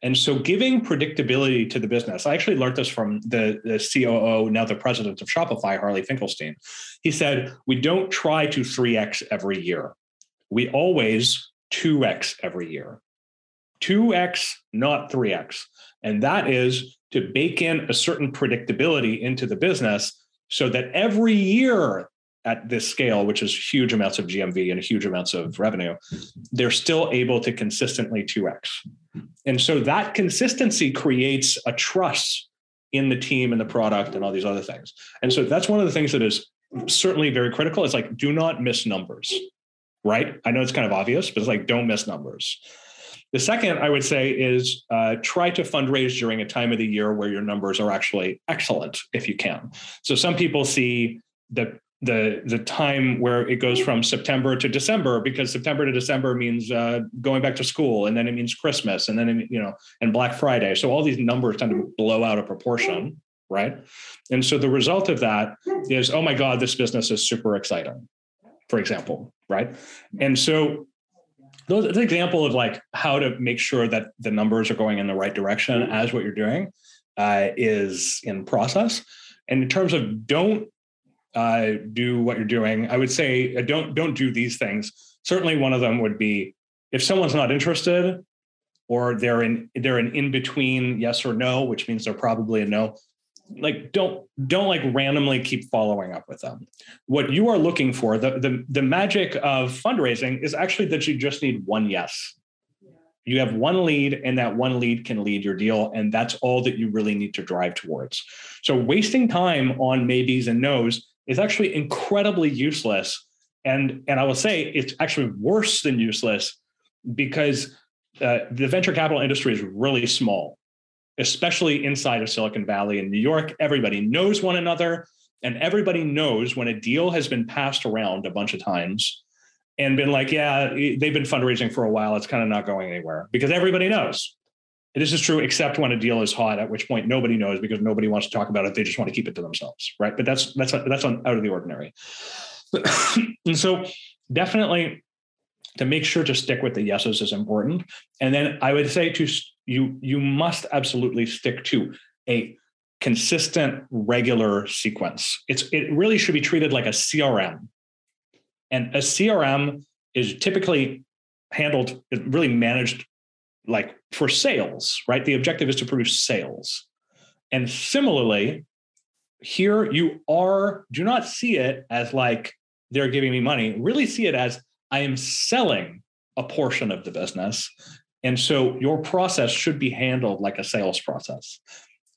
S2: And so giving predictability to the business, I actually learned this from the, the COO, now the president of Shopify, Harley Finkelstein. He said, We don't try to 3x every year. We always 2x every year. 2x, not 3x. And that is to bake in a certain predictability into the business so that every year at this scale, which is huge amounts of GMV and huge amounts of revenue, they're still able to consistently 2x. And so that consistency creates a trust in the team and the product and all these other things. And so that's one of the things that is certainly very critical. It's like, do not miss numbers, right? I know it's kind of obvious, but it's like, don't miss numbers. The second I would say is uh, try to fundraise during a time of the year where your numbers are actually excellent, if you can. So some people see the the the time where it goes from September to December because September to December means uh, going back to school, and then it means Christmas, and then it, you know, and Black Friday. So all these numbers tend to blow out of proportion, right? And so the result of that is, oh my God, this business is super exciting, for example, right? And so those an example of like how to make sure that the numbers are going in the right direction as what you're doing uh, is in process. And in terms of don't uh, do what you're doing, I would say uh, don't don't do these things. Certainly, one of them would be if someone's not interested, or they're in they're an in between yes or no, which means they're probably a no. Like don't don't like randomly keep following up with them. What you are looking for, the the the magic of fundraising is actually that you just need one yes. You have one lead, and that one lead can lead your deal. And that's all that you really need to drive towards. So, wasting time on maybes and nos is actually incredibly useless. And, and I will say it's actually worse than useless because uh, the venture capital industry is really small, especially inside of Silicon Valley and New York. Everybody knows one another, and everybody knows when a deal has been passed around a bunch of times and been like, yeah, they've been fundraising for a while. It's kind of not going anywhere because everybody knows. This is true, except when a deal is hot, at which point nobody knows because nobody wants to talk about it. They just want to keep it to themselves, right? But that's that's that's on, out of the ordinary. and so, definitely, to make sure to stick with the yeses is important. And then I would say to you, you must absolutely stick to a consistent, regular sequence. It's it really should be treated like a CRM and a CRM is typically handled, really managed like for sales, right? The objective is to produce sales. And similarly, here you are, do not see it as like they're giving me money, really see it as I am selling a portion of the business. And so your process should be handled like a sales process.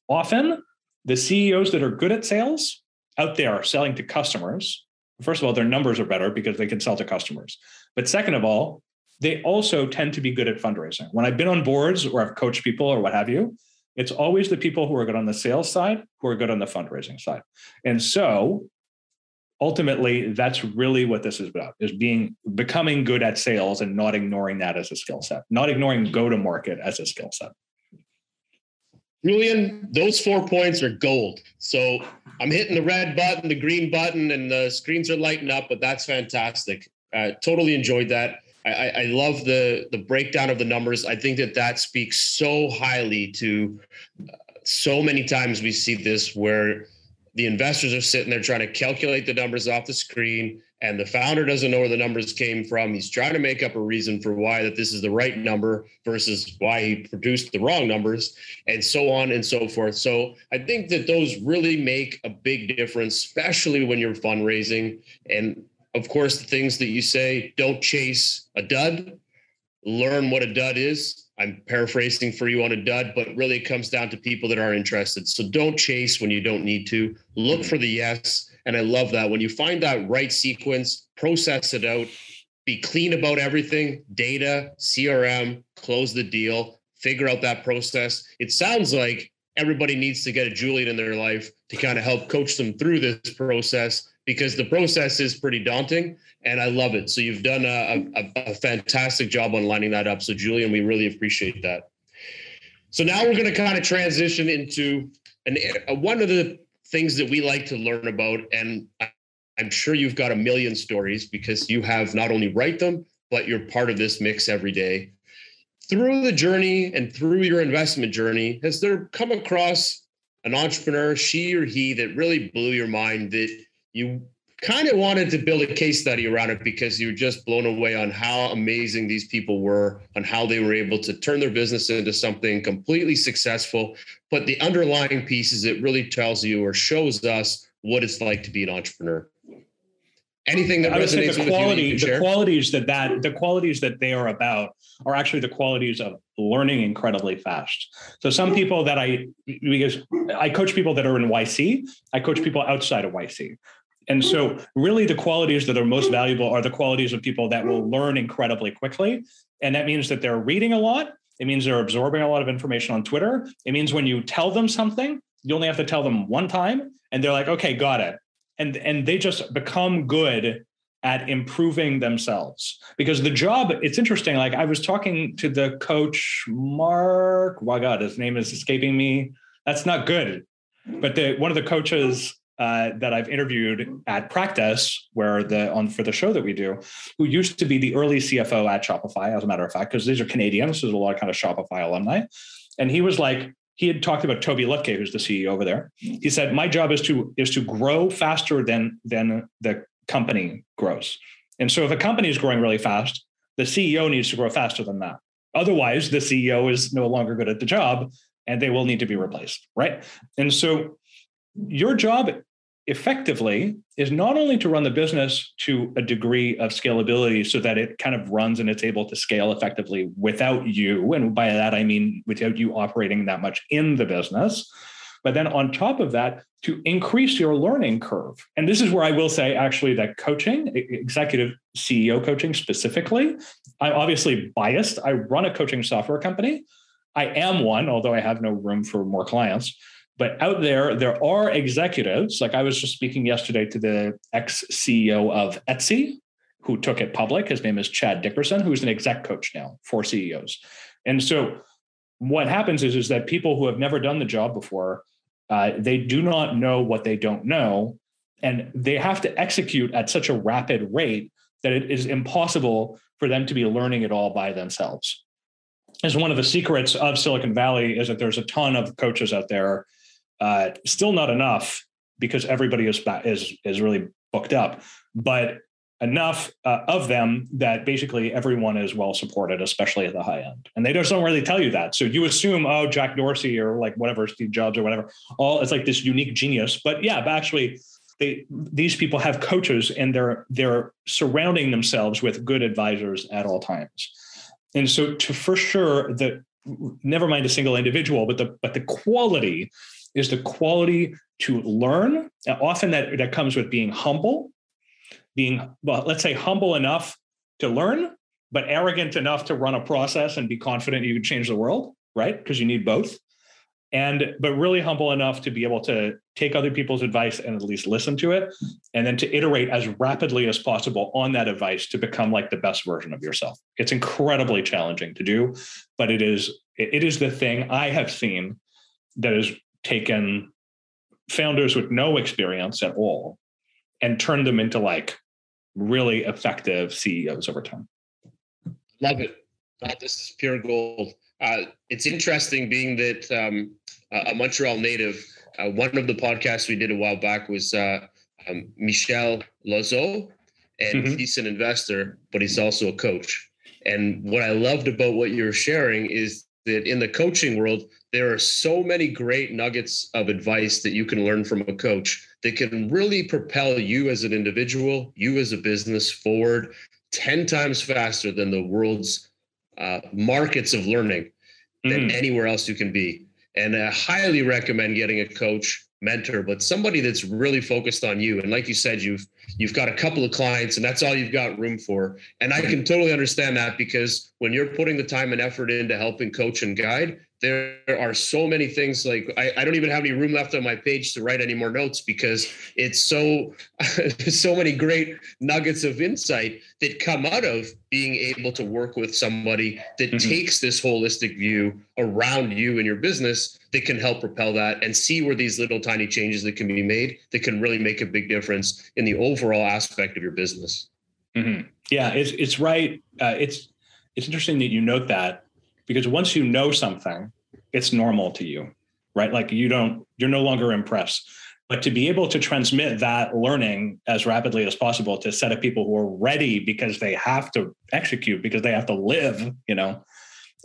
S2: Often, the CEOs that are good at sales out there selling to customers first of all, their numbers are better because they can sell to customers. But second of all, they also tend to be good at fundraising. When I've been on boards or I've coached people or what have you, it's always the people who are good on the sales side who are good on the fundraising side. And so ultimately that's really what this is about is being becoming good at sales and not ignoring that as a skill set, not ignoring go to market as a skill set.
S1: Julien, those four points are gold. So I'm hitting the red button, the green button, and the screens are lighting up, but that's fantastic. I totally enjoyed that. I, I love the the breakdown of the numbers. I think that that speaks so highly to uh, so many times we see this where the investors are sitting there trying to calculate the numbers off the screen and the founder doesn't know where the numbers came from. He's trying to make up a reason for why that this is the right number versus why he produced the wrong numbers and so on and so forth. So i think that those really make a big difference especially when you're fundraising. And of course the things that you say don't chase a dud. Learn what a dud is i'm paraphrasing for you on a dud but really it comes down to people that are interested. So don't chase when you don't need to. Look for the yes and I love that. When you find that right sequence, process it out, be clean about everything. Data, CRM, close the deal, figure out that process. It sounds like everybody needs to get a Julien in their life to kind of help coach them through this process because the process is pretty daunting and I love it. So you've done a, a, a fantastic job on lining that up. So, Julien, we really appreciate that. So now we're going to kind of transition into an, one of the things that we like to learn about. And I'm sure you've got a million stories because you have not only write them, but you're part of this mix every day. Through the journey and through your investment journey, has there come across an entrepreneur, she or he, that really blew your mind that you kind of wanted to build a case study around it because you were just blown away on how amazing these people were, on how they were able to turn their business into something completely successful. But the underlying pieces, it really tells you or shows us what it's like to be an entrepreneur. Anything that I would say
S2: the quality, the qualities that that the qualities that they are about are actually the qualities of learning incredibly fast. So some people that I because I coach people that are in YC, I coach people outside of YC. And so, really, the qualities that are most valuable are the qualities of people that will learn incredibly quickly. And that means that they're reading a lot. It means they're absorbing a lot of information on Twitter. It means when you tell them something, you only have to tell them one time, and they're like, okay, got it. And, and they just become good at improving themselves because the job it's interesting like i was talking to the coach mark my god his name is escaping me that's not good but the one of the coaches uh, that I've interviewed at Practice, where the on for the show that we do, who used to be the early CFO at Shopify, as a matter of fact, because these are Canadians, so there's a lot of kind of Shopify alumni, and he was like, he had talked about Tobi Lütke, who's the CEO over there. He said, "My job is to is to grow faster than than the company grows. And so, if a company is growing really fast, the CEO needs to grow faster than that. Otherwise, the CEO is no longer good at the job, and they will need to be replaced, right? And so, your job effectively is not only to run the business to a degree of scalability so that it kind of runs and it's able to scale effectively without you. And by that, I mean without you operating that much in the business. But then on top of that, to increase your learning curve. And this is where I will say actually that coaching, executive CEO coaching specifically, I'm obviously biased. I run a coaching software company. I am one, although I have no room for more clients. But out there, there are executives. Like I was just speaking yesterday to the ex CEO of Etsy, who took it public. His name is Chad Dickerson, who's an exec coach now for CEOs. And so what happens is, is that people who have never done the job before, uh, they do not know what they don't know. And they have to execute at such a rapid rate that it is impossible for them to be learning it all by themselves. As one of the secrets of Silicon Valley is that there's a ton of coaches out there uh, still not enough because everybody is is is really booked up, but enough uh, of them that basically everyone is well supported, especially at the high end. And they just don't really tell you that. So you assume, oh, Jack Dorsey or like whatever Steve Jobs or whatever, all it's like this unique genius. But yeah, but actually, they these people have coaches and they're they're surrounding themselves with good advisors at all times. And so to for sure the never mind a single individual, but the but the quality is the quality to learn. often that, that comes with being humble, being, well, let's say humble enough to learn, but arrogant enough to run a process and be confident you can change the world, right? Because you need both. And, but really humble enough to be able to take other people's advice and at least listen to it, and then to iterate as rapidly as possible on that advice to become like the best version of yourself. It's incredibly challenging to do, but it is, it is the thing I have seen that is taken founders with no experience at all and turned them into like really effective CEOs over time.
S1: Love it. This is pure gold. Uh, it's interesting being that um, a Montreal native. Uh, one of the podcasts we did a while back was uh, um, Michel Lozo, and mm-hmm. he's an investor, but he's also a coach. And what I loved about what you're sharing is that in the coaching world, there are so many great nuggets of advice that you can learn from a coach that can really propel you as an individual, you as a business forward 10 times faster than the world's uh, markets of learning than mm. anywhere else you can be. And I highly recommend getting a coach mentor but somebody that's really focused on you. And like you said you've you've got a couple of clients and that's all you've got room for. And i can totally understand that because when you're putting the time and effort into helping coach and guide there are so many things like I, I, don't even have any room left on my page to write any more notes because it's so so many great nuggets of insight that come out of being able to work with somebody that mm-hmm. takes this holistic view around you and your business that can help propel that and see where these little tiny changes that can be made that can really make a big difference in the overall aspect of your business
S2: mm-hmm. yeah it's it's right uh, it's it's interesting that you note that because once you know something, it's normal to you, right? Like you don't, you're no longer impressed. But to be able to transmit that learning as rapidly as possible to a set of people who are ready because they have to execute, because they have to live, you know,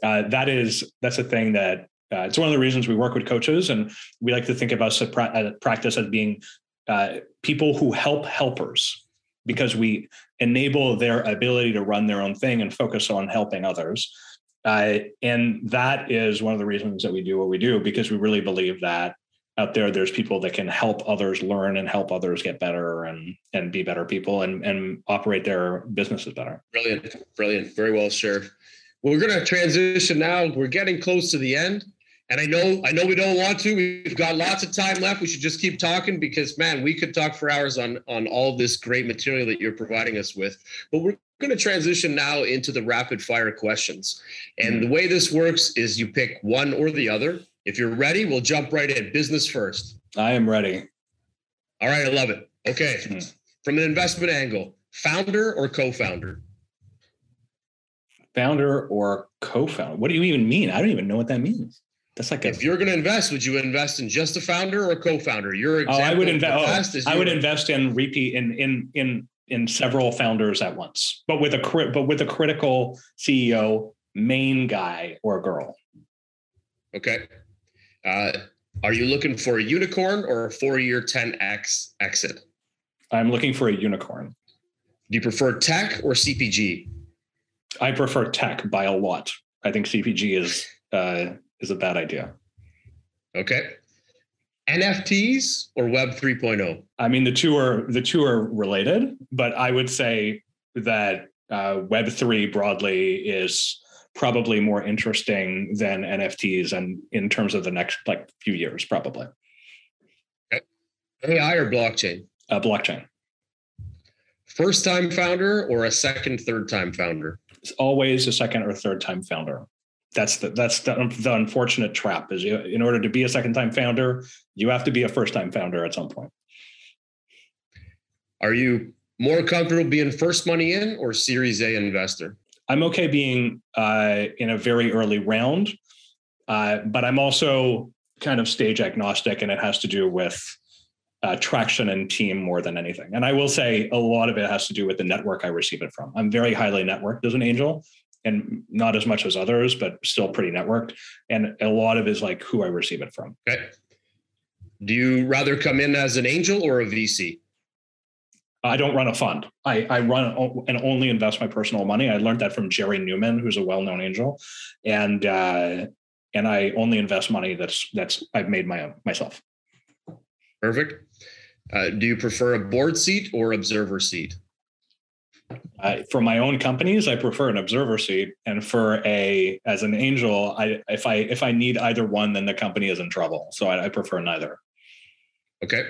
S2: uh, that is that's a thing that uh, it's one of the reasons we work with coaches, and we like to think about uh, practice as being uh, people who help helpers because we enable their ability to run their own thing and focus on helping others uh, and that is one of the reasons that we do what we do because we really believe that out there there's people that can help others learn and help others get better and and be better people and and operate their businesses better.
S1: Brilliant, brilliant, very well sir we're going to transition now. We're getting close to the end. And I know, I know we don't want to. We've got lots of time left. We should just keep talking because, man, we could talk for hours on on all this great material that you're providing us with. But we're going to transition now into the rapid fire questions. And the way this works is you pick one or the other. If you're ready, we'll jump right in. Business first.
S2: I am ready.
S1: All right, I love it. Okay. Hmm. From an investment angle, founder or co-founder?
S2: Founder or co-founder? What do you even mean? I don't even know what that means. That's like
S1: if you're going to invest, would you invest in just a founder or a co-founder? Your
S2: oh, I would invest. Oh, I would invest in repeat in in in in several founders at once, but with a but with a critical CEO, main guy or a girl.
S1: Okay. Uh, are you looking for a unicorn or a four-year 10x exit?
S2: I'm looking for a unicorn.
S1: Do you prefer tech or CPG?
S2: I prefer tech by a lot. I think CPG is uh, is a bad idea.
S1: Okay. NFTs or Web 3.0?
S2: I mean, the two are the two are related, but I would say that uh, Web 3 broadly is probably more interesting than NFTs, and in terms of the next like few years, probably.
S1: Okay. AI or blockchain?
S2: Uh, blockchain.
S1: First time founder or a second, third time founder?
S2: It's always a second or third time founder that's the that's the, the unfortunate trap is you in order to be a second time founder you have to be a first time founder at some point.
S1: Are you more comfortable being first money in or series a investor?
S2: I'm okay being uh, in a very early round uh, but i'm also kind of stage agnostic and it has to do with uh, traction and team more than anything. And i will say a lot of it has to do with the network i receive it from. I'm very highly networked as an angel and not as much as others, but still pretty networked. And a lot of it is like who I receive it from.
S1: Okay. Do you rather come in as an angel or a VC?
S2: I don't run a fund. I, I run and only invest my personal money. I learned that from Jerry Neumann, who's a well-known angel, and uh, and I only invest money that's that's I've made my own myself.
S1: Perfect. Uh, do you prefer a board seat or observer seat?
S2: For my own companies, I prefer an observer seat, and for a as an angel, I if I if I need either one, then the company is in trouble. So I, I prefer neither.
S1: Okay.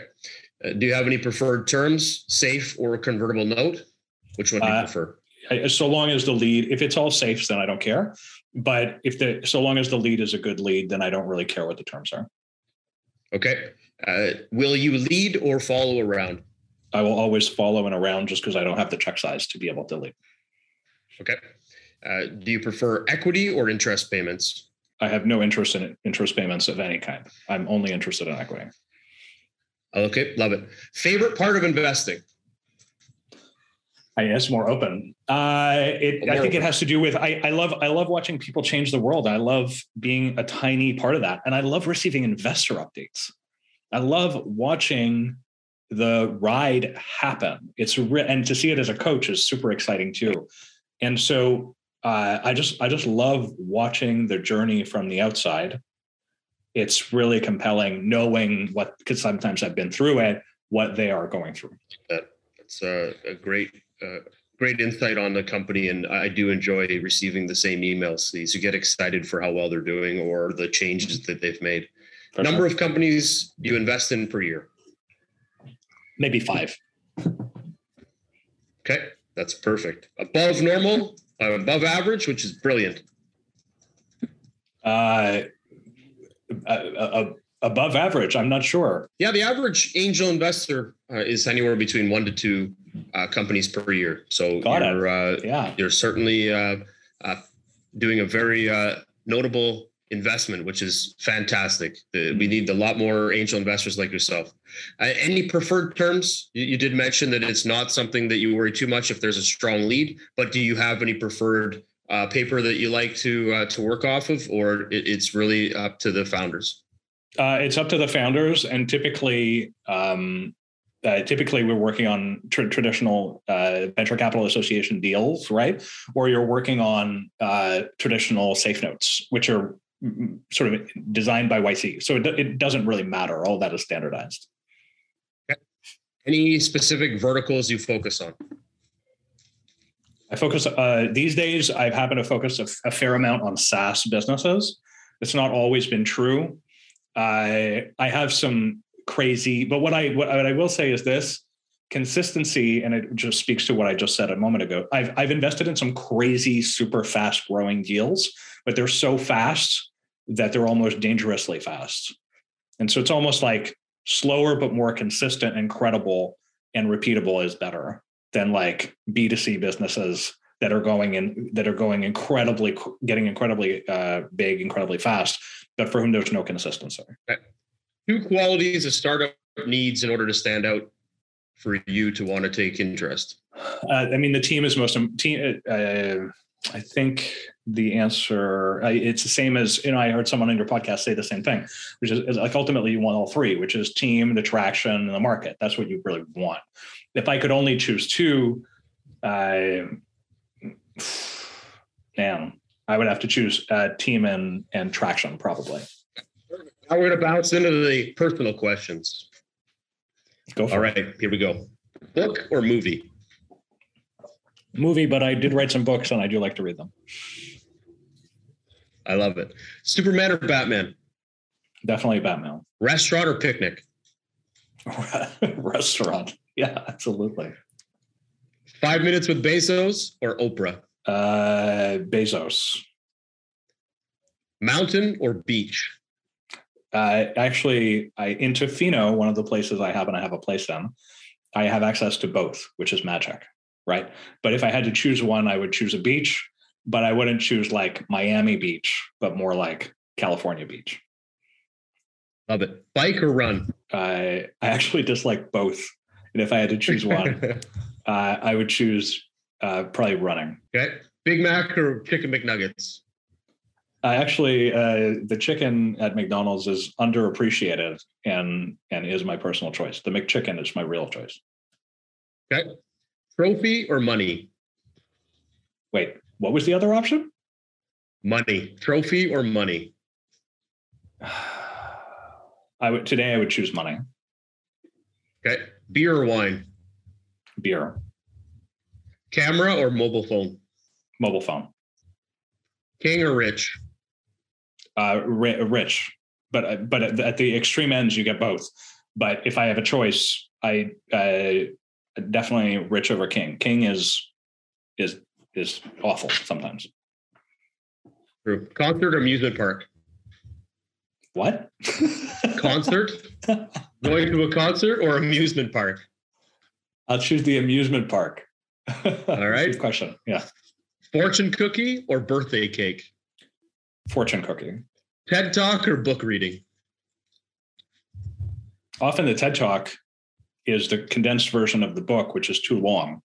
S1: Uh, do you have any preferred terms, safe or convertible note? Which one do you uh, prefer?
S2: I, so long as the lead, if it's all safe, then I don't care. But if the so long as the lead is a good lead, then I don't really care what the terms are.
S1: Okay. Uh, will you lead or follow around?
S2: I will always follow and around just because I don't have the check size to be able to leave.
S1: Okay. Uh, do you prefer equity or interest payments?
S2: I have no interest in interest payments of any kind. I'm only interested in equity.
S1: Okay, love it. Favorite part of investing?
S2: I guess more open. Uh, it, I think open. it has to do with I, I love I love watching people change the world. I love being a tiny part of that, and I love receiving investor updates. I love watching the ride happen. It's re- and to see it as a coach is super exciting too. And so uh, I just I just love watching the journey from the outside. It's really compelling knowing what because sometimes I've been through it, what they are going through.
S1: That's a, a great uh, great insight on the company, and I do enjoy receiving the same emails. These you get excited for how well they're doing or the changes that they've made. For Number sure. of companies you invest in per year
S2: maybe five.
S1: Okay, that's perfect. Above normal, uh, above average, which is brilliant.
S2: Uh, uh, uh, above average, I'm not sure.
S1: Yeah, the average angel investor uh, is anywhere between one to two uh, companies per year. So Got you're, yeah, you're certainly doing a very notable investment, which is fantastic. The, we need a lot more angel investors like yourself. Uh, any preferred terms? You, you, did mention that it's not something that you worry too much if there's a strong lead, but do you have any preferred uh, paper that you like to uh, to work off of, or it, it's really up to the founders?
S2: Uh, it's up to the founders, and typically. Um, uh, typically, we're working on tr- traditional uh, venture capital association deals, right? Or you're working on traditional safe notes, which are sort of designed by YC. So it, it doesn't really matter. All that is standardized.
S1: Okay. Any specific verticals you focus on?
S2: I focus uh, these days. I've happened to focus a, a, fair amount on SaaS businesses. It's not always been true. I I have some crazy, but what I what, what I will say is this: consistency, and it just speaks to what I just said a moment ago. I've I've invested in some crazy, super fast growing deals, but they're so fast that they're almost dangerously fast. And so it's almost like slower but more consistent and credible and repeatable is better than like B2C businesses that are going in that are going incredibly getting incredibly uh, big, incredibly fast, but for whom there's no consistency.
S1: Two qualities a startup needs in order to stand out for you to want to take interest.
S2: Uh, I mean, the team is most team. Uh, I think the answer it's the same as you know. I heard someone on your podcast say the same thing, which is, is like ultimately you want all three, which is team, the traction, and the market. That's what you really want. If I could only choose two, i man, I would have to choose uh, team and and traction probably.
S1: Now we're going to bounce into the personal questions.
S2: Go
S1: All right, here we go. Book or movie?
S2: movie, but I did write some books and I do like to read them.
S1: I love it. Superman or Batman?
S2: Definitely Batman.
S1: Restaurant or picnic?
S2: Restaurant. Yeah, absolutely.
S1: Five minutes with Bezos or Oprah?
S2: Uh, Bezos.
S1: Mountain or beach?
S2: Uh, actually, I in Tofino, one of the places I happen to have a place in, I have access to both, which is magic right? But if I had to choose one, I would choose a beach, but I wouldn't choose like Miami Beach, but more like California Beach.
S1: Love it. Bike or run?
S2: I I actually dislike both, and if I had to choose one, uh, I would choose uh, probably running.
S1: Okay. Big Mac or chicken McNuggets?
S2: I actually, uh, the chicken at McDonald's is underappreciated and and is my personal choice. The McChicken is my real choice.
S1: Okay. Trophy or money?
S2: Wait, what was the other option?
S1: Money. Trophy or money?
S2: I would today I would choose money.
S1: Okay. Beer or wine?
S2: Beer.
S1: Camera or mobile phone?
S2: Mobile phone.
S1: King or rich?
S2: Uh, rich, but but at the extreme ends you get both. But if I have a choice, I uh, definitely rich over king. King is is is awful sometimes.
S1: True. Concert or amusement park?
S2: What?
S1: concert? Going to a concert or amusement park?
S2: I'll choose the amusement park.
S1: All right.
S2: Good question. Yeah.
S1: Fortune cookie or birthday cake?
S2: Fortune cookie.
S1: TED talk or book reading?
S2: Often the TED talk is the condensed version of the book, which is too long.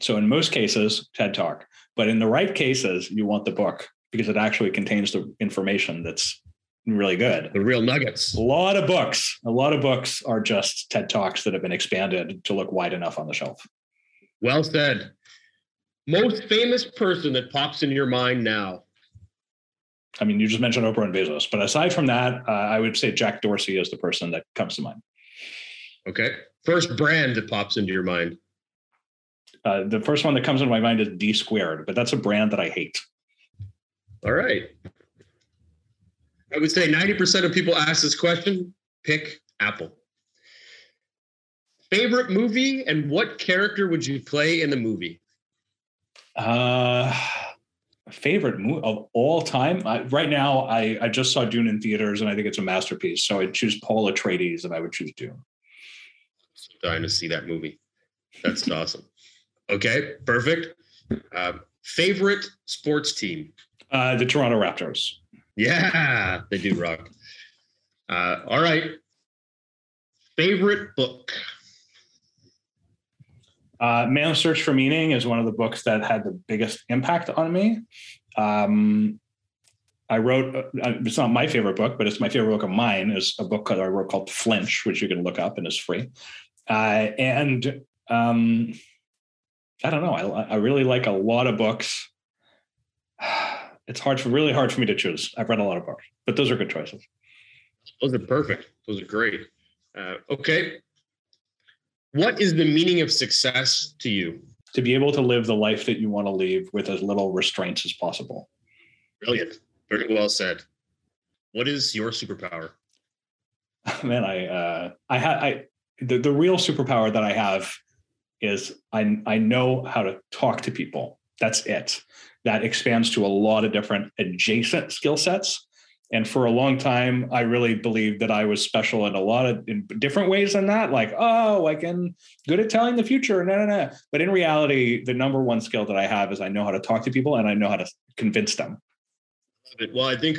S2: So in most cases, TED Talk, but in the right cases, you want the book because it actually contains the information that's really good.
S1: The real nuggets.
S2: A lot of books, a lot of books are just TED Talks that have been expanded to look wide enough on the shelf.
S1: Well said. Most famous person that pops in your mind now.
S2: I mean, you just mentioned Oprah and Bezos, but aside from that, uh, I would say Jack Dorsey is the person that comes to mind.
S1: Okay. First brand that pops into your mind.
S2: Uh, the first one that comes into my mind is D squared, but that's a brand that I hate.
S1: All right. I would say 90% of people ask this question pick Apple. Favorite movie and what character would you play in the movie?
S2: Uh, favorite movie of all time? I, right now, I, I just saw Dune in theaters and I think it's a masterpiece. So I'd choose Paul Atreides and I would choose Dune
S1: dying to see that movie. That's awesome. Okay, perfect. Uh, favorite sports team?
S2: Uh, the Toronto Raptors.
S1: Yeah, they do rock. Uh, all right. Favorite book?
S2: Uh, Man's Search for Meaning is one of the books that had the biggest impact on me. Um, I wrote, uh, it's not my favorite book, but it's my favorite book of mine is a book that I wrote called Flinch, which you can look up and is free. Uh, and um, I don't know. I, I really like a lot of books. It's hard for really hard for me to choose. I've read a lot of books, but those are good choices.
S1: Those are perfect. Those are great. Uh, okay. What is the meaning of success to you?
S2: To be able to live the life that you want to live with as little restraints as possible.
S1: Brilliant. Very well said. What is your superpower?
S2: Man, I uh, I had I the, the real superpower that I have is I, I know how to talk to people. That's it. That expands to a lot of different adjacent skill sets. And for a long time, I really believed that I was special in a lot of in different ways than that. Like, oh, I can good at telling the future. No, no, no. But in reality, the number one skill that I have is I know how to talk to people and I know how to convince them.
S1: Well, I think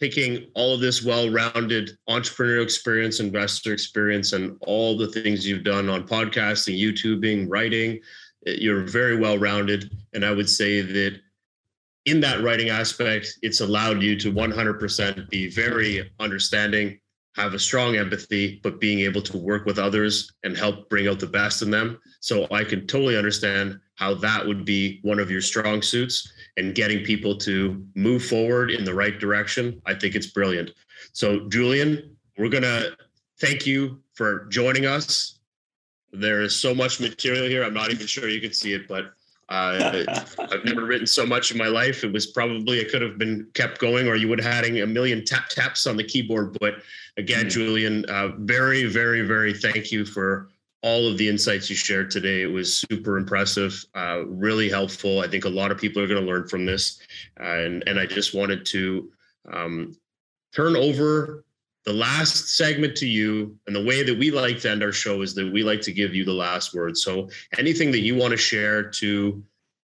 S1: taking all of this well-rounded entrepreneurial experience, investor experience, and all the things you've done on podcasting, YouTubing, writing, eh, you're very well-rounded. And I would say that in that writing aspect, it's allowed you to 100% be very understanding, have a strong empathy, but being able to work with others and help bring out the best in them. So I can totally understand how that would be one of your strong suits and getting people to move forward in the right direction. I think it's brilliant. So, Julien, we're going to thank you for joining us. There is so much material here. I'm not even sure you can see it, but uh, I've never written so much in my life. It was probably it could have been kept going, or you would have had a million tap taps on the keyboard. But again, mm-hmm. Julien, uh, very, very, very thank you for all of the insights you shared today. It was super impressive, uh, really helpful. I think a lot of people are going to learn from this, uh, and and I just wanted to um, turn over the last segment to you. And the way that we like to end our show is that we like to give you the last word. So anything that you want to share to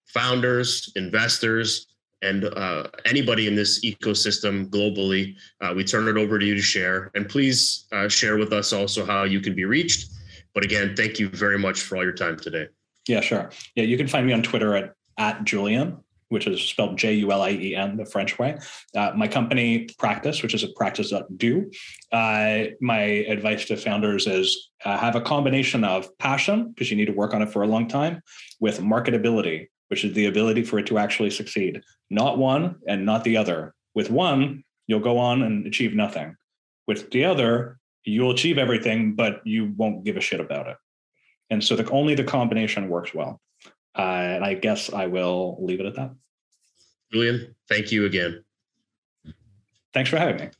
S1: founders, investors, and uh, anybody in this ecosystem globally, uh, we turn it over to you to share. And please uh, share with us also how you can be reached but again, thank you very much for all your time today.
S2: Yeah, sure. Yeah, you can find me on Twitter at, at Julien, which is spelled J U L I E N, the French way. Uh, my company, Practice, which is a practice.do. Uh, my advice to founders is uh, have a combination of passion, because you need to work on it for a long time, with marketability, which is the ability for it to actually succeed. Not one and not the other. With one, you'll go on and achieve nothing. With the other, you'll achieve everything, but you won't give a shit about it. And so the only the combination works well. Uh, and I guess I will leave it at that.
S1: Julien, thank you again.
S2: Thanks for having me.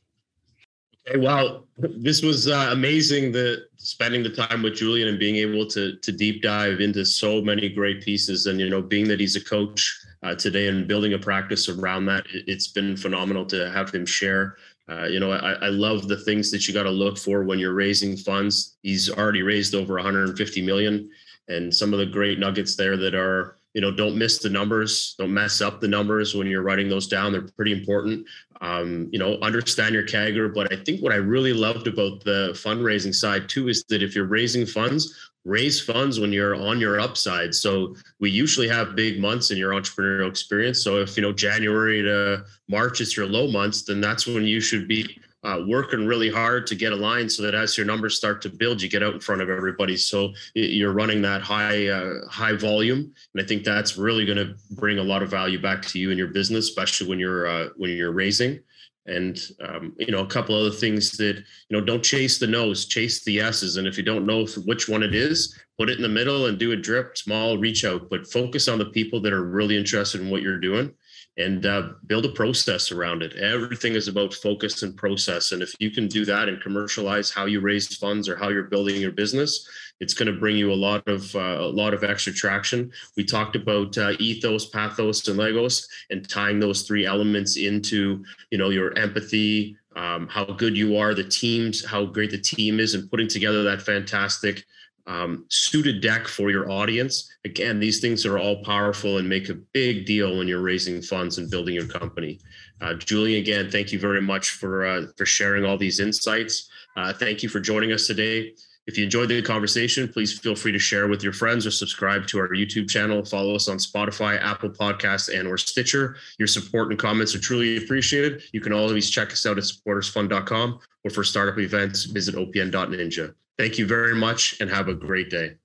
S1: Okay, well, this was uh, amazing. The spending the time with Julien and being able to to deep dive into so many great pieces, and you know, being that he's a coach uh, today and building a practice around that, it's been phenomenal to have him share uh, you know, I, I, love the things that you got to look for when you're raising funds. He's already raised over 150 million, and some of the great nuggets there that are, you know, don't miss the numbers, don't mess up the numbers when you're writing those down. They're pretty important. Um, you know, understand your CAGR. But I think what I really loved about the fundraising side too is that if you're raising funds, raise funds when you're on your upside. So we usually have big months in your entrepreneurial experience. So if you know January to March is your low months, then that's when you should be uh, working really hard to get aligned so that as your numbers start to build, you get out in front of everybody. So you're running that high uh, high volume, and I think that's really going to bring a lot of value back to you and your business, especially when you're uh, when you're raising. And um, you know a couple other things that you know don't chase the nose chase the yeses. And if you don't know which one it is put it in the middle and do a drip small reach out. But focus on the people that are really interested in what you're doing and uh, build a process around it everything is about focus and process and if you can do that and commercialize how you raise funds or how you're building your business it's going to bring you a lot of uh, a lot of extra traction. We talked about uh, ethos, pathos, and logos, and tying those three elements into you know your empathy, um, how good you are, the teams, how great the team is, and putting together that fantastic um, suited deck for your audience. Again, these things are all powerful and make a big deal when you're raising funds and building your company. Uh, Julie, again, thank you very much for uh, for sharing all these insights. Uh, thank you for joining us today. If you enjoyed the conversation, please feel free to share with your friends or subscribe to our YouTube channel. Follow us on Spotify, Apple Podcasts, and or Stitcher. Your support and comments are truly appreciated. You can always check us out at supportersfund.com or for startup events, visit opn.ninja. Thank you very much and have a great day.